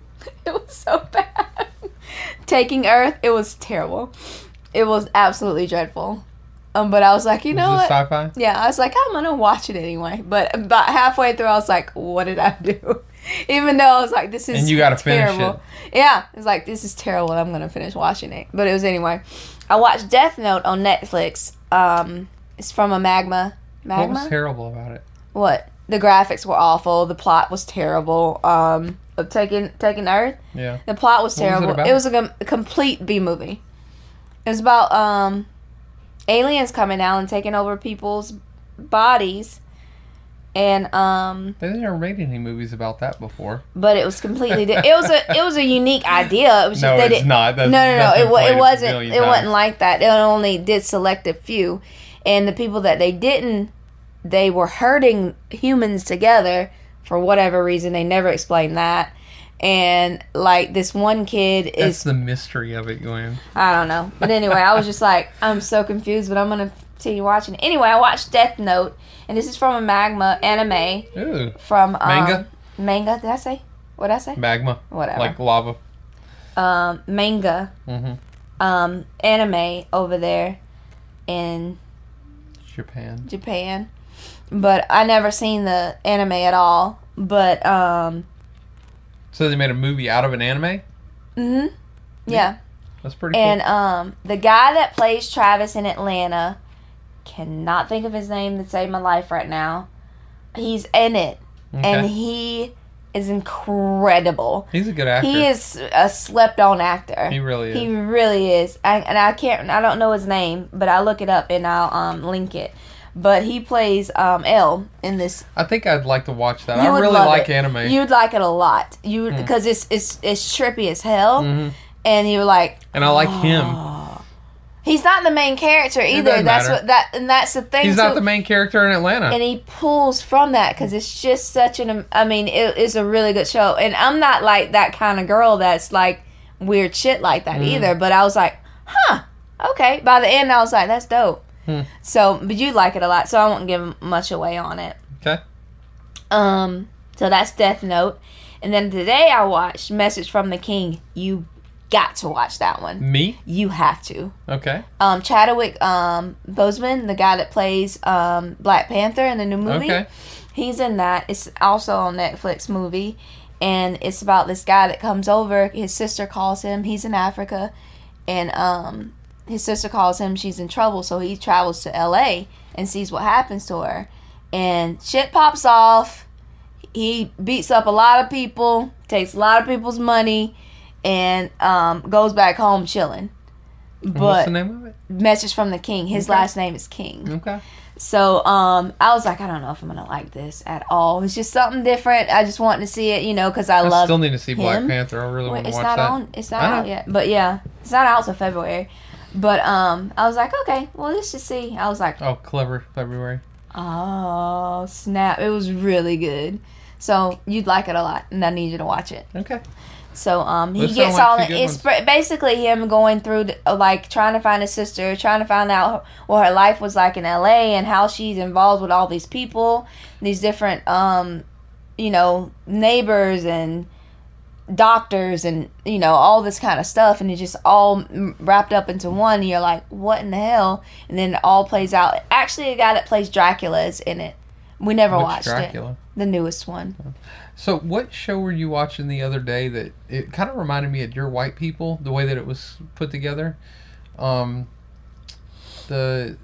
it was so bad. Taking Earth. It was terrible. It was absolutely dreadful. Um, but I was like, you know what? sci-fi? Yeah, I was like, I'm gonna watch it anyway. But about halfway through, I was like, what did I do? Even though I was like, this is And you gotta finish terrible. Yeah, it's like this is terrible. I'm gonna finish watching it. But it was anyway. I watched Death Note on Netflix. Um, it's from a magma. What was terrible about it? What? The graphics were awful. The plot was terrible. Um, of taking taking Earth. Yeah. The plot was What was it terrible. about? it was a, a complete B movie. It was about um, aliens coming down and taking over people's bodies, and um, They never made any movies about that before. but it was completely. Di- it was a it was a unique idea. It was No, it's not. That's, no, no, no. It, it wasn't. It wasn't like that. It only did select a few, and the people that they didn't, they were hurting humans together for whatever reason. They never explained that. And like this one kid That's is, the mystery of it, Glenn. I don't know. But anyway, I was just like, I'm so confused, but I'm gonna continue watching. Anyway, I watched Death Note, and this is from a magma anime Ooh, from um, Manga? Manga. Did I say? What did I say? magma, Whatever. like lava. um, manga hmm um, anime over there in Japan. Japan, but I never seen the anime at all. But um, So they made a movie out of an anime. hmm yeah, That's pretty And cool. um, the guy that plays Travis in Atlanta, cannot think of his name to save my life right now. He's in it, Okay. and he is incredible. He's a good actor. He is a slept-on actor. He really is. He really is. I, and I can't. I don't know his name, but I'll look it up and I'll um, link it. But he plays um, L in this. I think I'd like to watch that. You I really like it. anime. You'd like it a lot. You Mm. because it's it's it's trippy as hell, Mhm. and you're like, And I like him. He's not the main character either. That's matter. what that and that's the thing. He's not the main character in Atlanta. and he pulls from that because it's just such an. I mean, it's a really good show, and I'm not like that kind of girl that's like weird shit like that Mhm. either. But I was like, huh, okay. By the end, I was like, that's dope. Hmm. So, but you like it a lot, so I won't give much away on it. okay. Um, so that's Death Note, and then today I watched Message from the King. You got to watch that one. Me? You have to. Okay. Um, Chadwick um Boseman, the guy that plays um Black Panther in the new movie. Okay. He's in that. It's also on Netflix movie, and it's about this guy that comes over. His sister calls him. He's in Africa, and um, his sister calls him. She's in trouble, so he travels to L.A. and sees what happens to her, and shit pops off. He beats up a lot of people, takes a lot of people's money, and um, goes back home chilling. And What's But the name of it? message from the king. His Okay. last name is King. Okay. So um, I was like, I don't know if I'm gonna like this at all. It's just something different. I just wanted to see it, you know, because I, I love. still need to see Black. Panther. I really want to watch not that. on. It's not out yet. But yeah, it's not out till February. But um, I was like, okay, well, let's just see. I was like, Oh, clever February. oh snap! It was really good. So you'd like it a lot, and I need you to watch it. Okay. So um, he gets like all the it's ba- basically him going through the, like trying to find his sister, trying to find out what her life was like in L.A. and how she's involved with all these people, these different um, you know, neighbors and doctors and you know all this kind of stuff, and it's just all wrapped up into one. And you're like, what in the hell? And then it all plays out. Actually, a guy that plays Dracula is in it. We never Which watched it. The newest one. So, what show were you watching the other day that it kind of reminded me of Dear White People, the way that it was put together? Um, the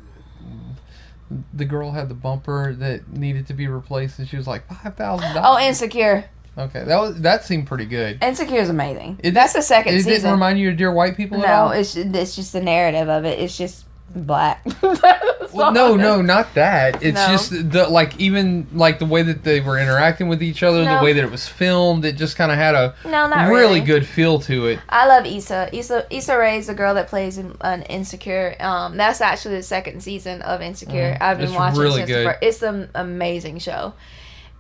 the girl had the bumper that needed to be replaced, and she was like five thousand dollars. Oh, Insecure. okay, that was that seemed pretty good. Insecure is amazing. It- That's the second It season. didn't remind you of Dear White People at no, it's it's just the narrative of it. It's just black. Well, no, no, not that. It's No. just the like even like the way that they were interacting with each other, No. the way that it was filmed. It just kind of had a No, not really, really. good feel to it. I love Issa. Issa Issa Rae is the girl that plays in an Insecure. Um, that's actually the second season of Insecure. Mm, I've been it's watching really since. The first, it's an amazing show.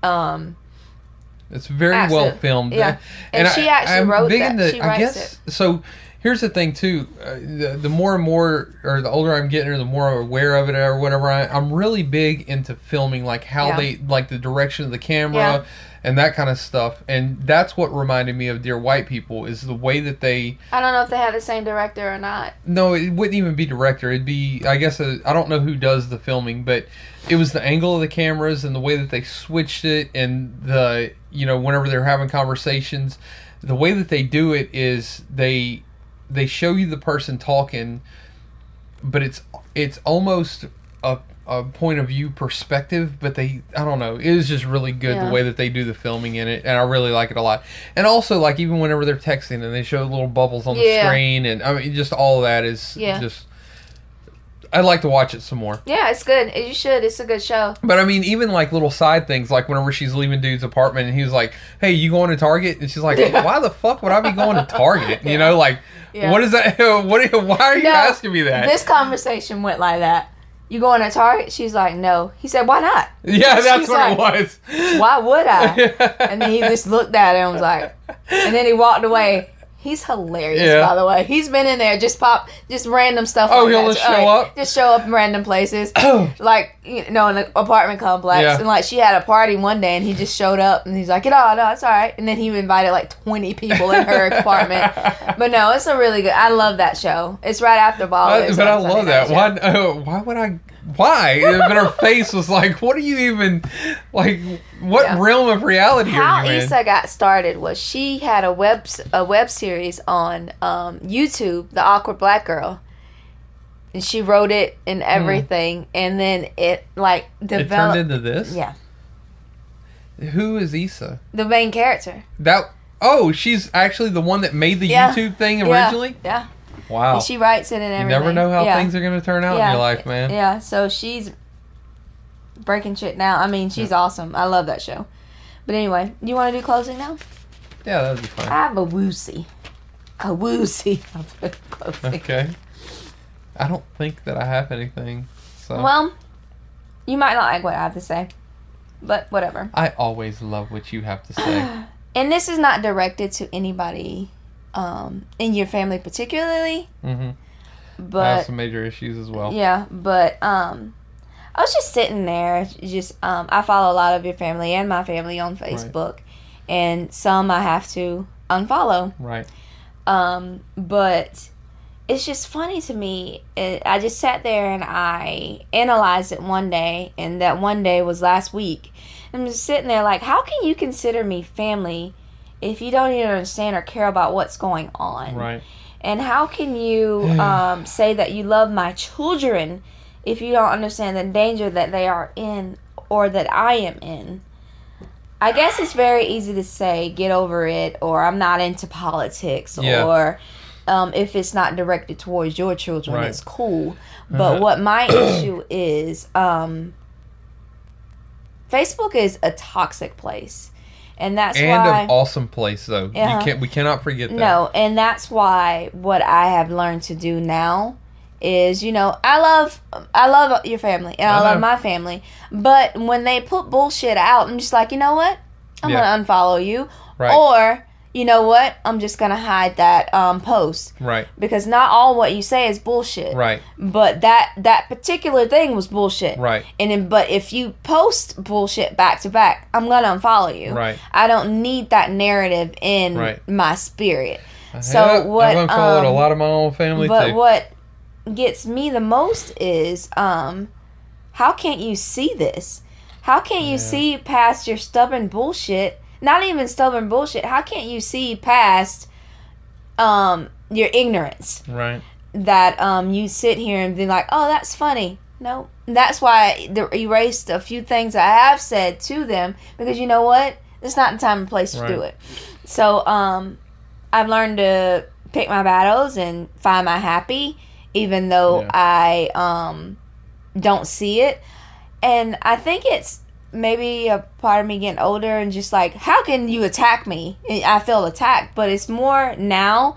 Um, It's very well filmed. yeah. And she actually wrote that. She I writes guess so. Here's the thing too. Uh, the, the more and more, or the older I'm getting, or the more aware of it, or whatever. I, I'm really big into filming, like how Yeah. they like the direction of the camera. Yeah. And that kind of stuff, and that's what reminded me of Dear White People is the way that they. I don't know if they have the same director or not. No, it wouldn't even be director. It'd be, I guess, I I don't know who does the filming, but it was the angle of the cameras and the way that they switched it, and the you know whenever they're having conversations, the way that they do it is they they show you the person talking, but it's it's almost a a point of view perspective, but they I don't know. It was just really good Yeah. the way that they do the filming in it, and I really like it a lot. And also like even whenever they're texting and they show little bubbles on the screen, and I mean just all of that is Yeah. just. I'd like to watch it some more. Yeah, it's good. You should. It's a good show. But I mean, even like little side things, like whenever she's leaving dude's apartment and he was like, "Hey, you going to Target?" and she's like, Yeah. "Why the fuck would I be going to Target?" You know, like, Yeah. what is that? What? Why are you No, asking me that? This conversation went like that. You going to Target? She's like, no. He said, why not? yeah, that's what like, it was. Why would I? And then he just looked at her and was like, and then he walked away. He's hilarious, Yeah. by the way. He's been in there, just pop, just random stuff. Oh, like he'll that. just show up? just show up in random places, like you know, in an apartment complex. Yeah. And like she had a party one day, and he just showed up, and he's like, "It "Oh no, it's all right." And then he invited like twenty people in her apartment. But no, it's a really good. I love that show. It's right after ball. I- but I love that. Why? Oh, why would I? Why? But her face was like, what are you even like? What Yeah. realm of reality How are you in? Issa got started was she had a web a web series on um, YouTube, The Awkward Black Girl, and she wrote it and everything, and then it like Hmm. It turned developed. into this. yeah, Who is Issa? the main character. That. Oh, she's actually the one that made the Yeah. YouTube thing Yeah, originally. yeah. Wow. And she writes it and everything. you never know how yeah. things are going to turn out yeah. in your life, man. Yeah, so she's breaking shit now. I mean, she's awesome. I love that show. But anyway, you want to do closing now? Yeah, that'd be fine. I have a woozy. A woozy. Okay. I don't think that I have anything. So Well, you might not like what I have to say, but whatever. I always love what you have to say. And this is not directed to anybody um, in your family particularly, hmm I have but some major issues as well. yeah, but um, I was just sitting there. Just um, I follow a lot of your family and my family on Facebook, and some I have to unfollow. Right. Um, but it's just funny to me. It, I just sat there and I analyzed it one day, and that one day was last week. I'm just sitting there like, how can you consider me family if you don't even understand or care about what's going on? Right. And how can you um, say that you love my children if you don't understand the danger that they are in or that I am in? I guess it's very easy to say, get over it, or I'm not into politics, Yeah. or um, if it's not directed towards your children, Right. it's cool. But Uh-huh. what my issue is, um, Facebook is a toxic place. And that's and why. an awesome place though. Yeah. You can't we cannot forget that. No, and that's why what I have learned to do now is, you know, I love I love your family and I, I love my family, but when they put bullshit out, I'm just like, you know what? I'm Yeah. gonna unfollow you, Right. or you know what? I'm just gonna hide that um, post Right. because not all what you say is bullshit, Right. but that that particular thing was bullshit. Right. And then, but if you post bullshit back to back, I'm gonna unfollow you. Right. I don't need that narrative in Right. my spirit. So Yeah, what, I've unfollowed a um, lot of my own family But too. what gets me the most is um how can't you see this? How can't you Yeah. see past your stubborn bullshit? Not even stubborn bullshit. How can't you see past um your ignorance? right. that um you sit here and be like, "Oh, that's funny." No, that's why I erased a few things I have said to them because you know what? It's not the time and place to do it. So um, I've learned to pick my battles and find my happy, even though Yeah. I um don't see it. And I think it's maybe a part of me getting older and just like, how can you attack me? I feel attacked, but it's more now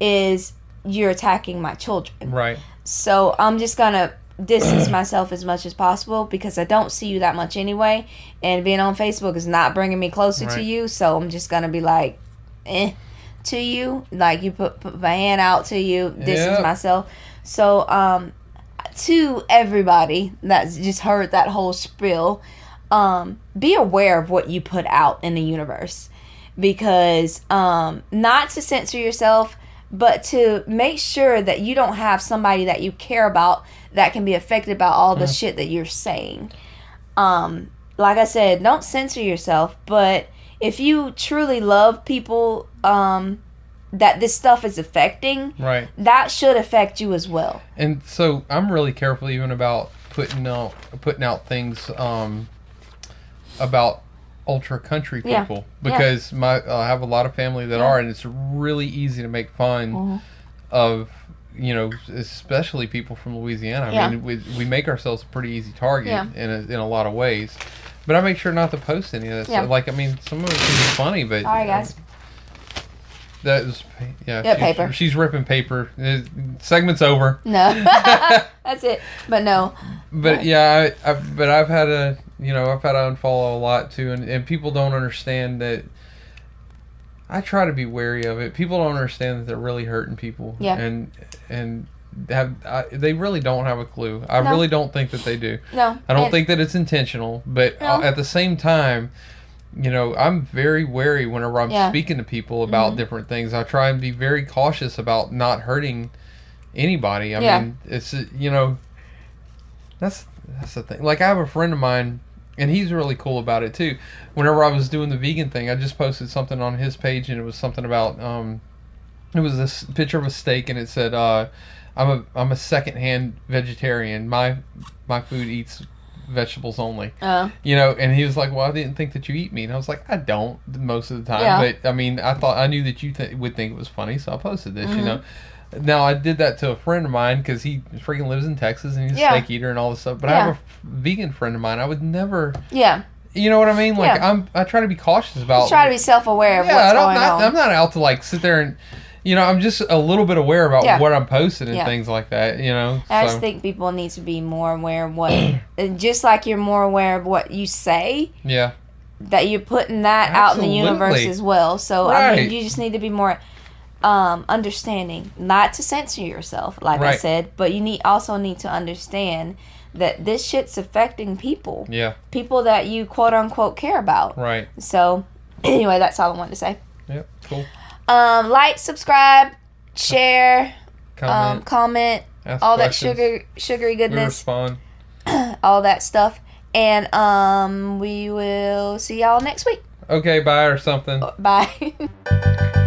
is you're attacking my children. Right. So I'm just gonna distance myself as much as possible because I don't see you that much anyway, and being on Facebook is not bringing me closer to you. So I'm just gonna be like, eh, to you. Like you put, put my hand out to you, distance Yeah. myself. So um, to everybody that's just heard that whole spiel, um, be aware of what you put out in the universe. Because um, not to censor yourself but to make sure that you don't have somebody that you care about that can be affected by all the shit that you're saying. Um like i said don't censor yourself but if you truly love people um that this stuff is affecting Right. that should affect you as well. And so I'm really careful even about putting out putting out things um, about ultra country people Yeah. because my I have a lot of family that Yeah. are, and it's really easy to make fun Mhm. of you know especially people from Louisiana. I Yeah. mean, we we make ourselves a pretty easy target Yeah. in a, in a lot of ways. But I make sure not to post any of this. Yeah. Like I mean, some of it can be funny, but all right guys that is yeah. Yeah, she's, paper. She's ripping paper. Uh, Segment's over. no that's it but no But Right. yeah, I, I but I've had to you know I've had to unfollow a lot too, and, and people don't understand that. I try to be wary of it. People don't understand that they're really hurting people. Yeah. And and have I, they really don't have a clue. I No. really don't think that they do. no I don't And- think that it's intentional, but No. at the same time, you know, I'm very wary whenever I'm Yeah. speaking to people about Mhm. different things. I try and be very cautious about not hurting anybody. I Yeah. mean, it's uh, you know, That's that's the thing. Like I have a friend of mine, and he's really cool about it too. Whenever I was doing the vegan thing, I just posted something on his page, and it was something about um, it was this picture of a steak, and it said, uh, "I'm a I'm a secondhand vegetarian. My my food eats." vegetables only Uh, you know and he was like well i didn't think that you eat meat and i was like i don't most of the time Yeah. but i mean i thought i knew that you th- would think it was funny so i posted this Mm-hmm. you know now i did that to a friend of mine because he freaking lives in texas and he's a Yeah. steak eater and all this stuff but i have a f- vegan friend of mine i would never yeah. you know what i mean like Yeah. i'm i try to be cautious about Try to be self aware of yeah what's I don't, going not, i'm not out to like sit there and you know i'm just a little bit aware about Yeah. what i'm posting and Yeah. things like that you know I so, just think people need to be more aware of what, just like you're more aware of what you say, yeah that you're putting that out in the universe as well. So I mean, you just need to be more um, understanding, not to censor yourself, like I said, but you need also need to understand that this shit's affecting people, yeah people that you quote unquote care about. right So anyway, that's all I wanted to say. yep cool Um, like, subscribe, share, um, comment comment, ask all that sugar, sugary we goodness. respond all that stuff. And um, we will see y'all next week. okay bye or something Bye.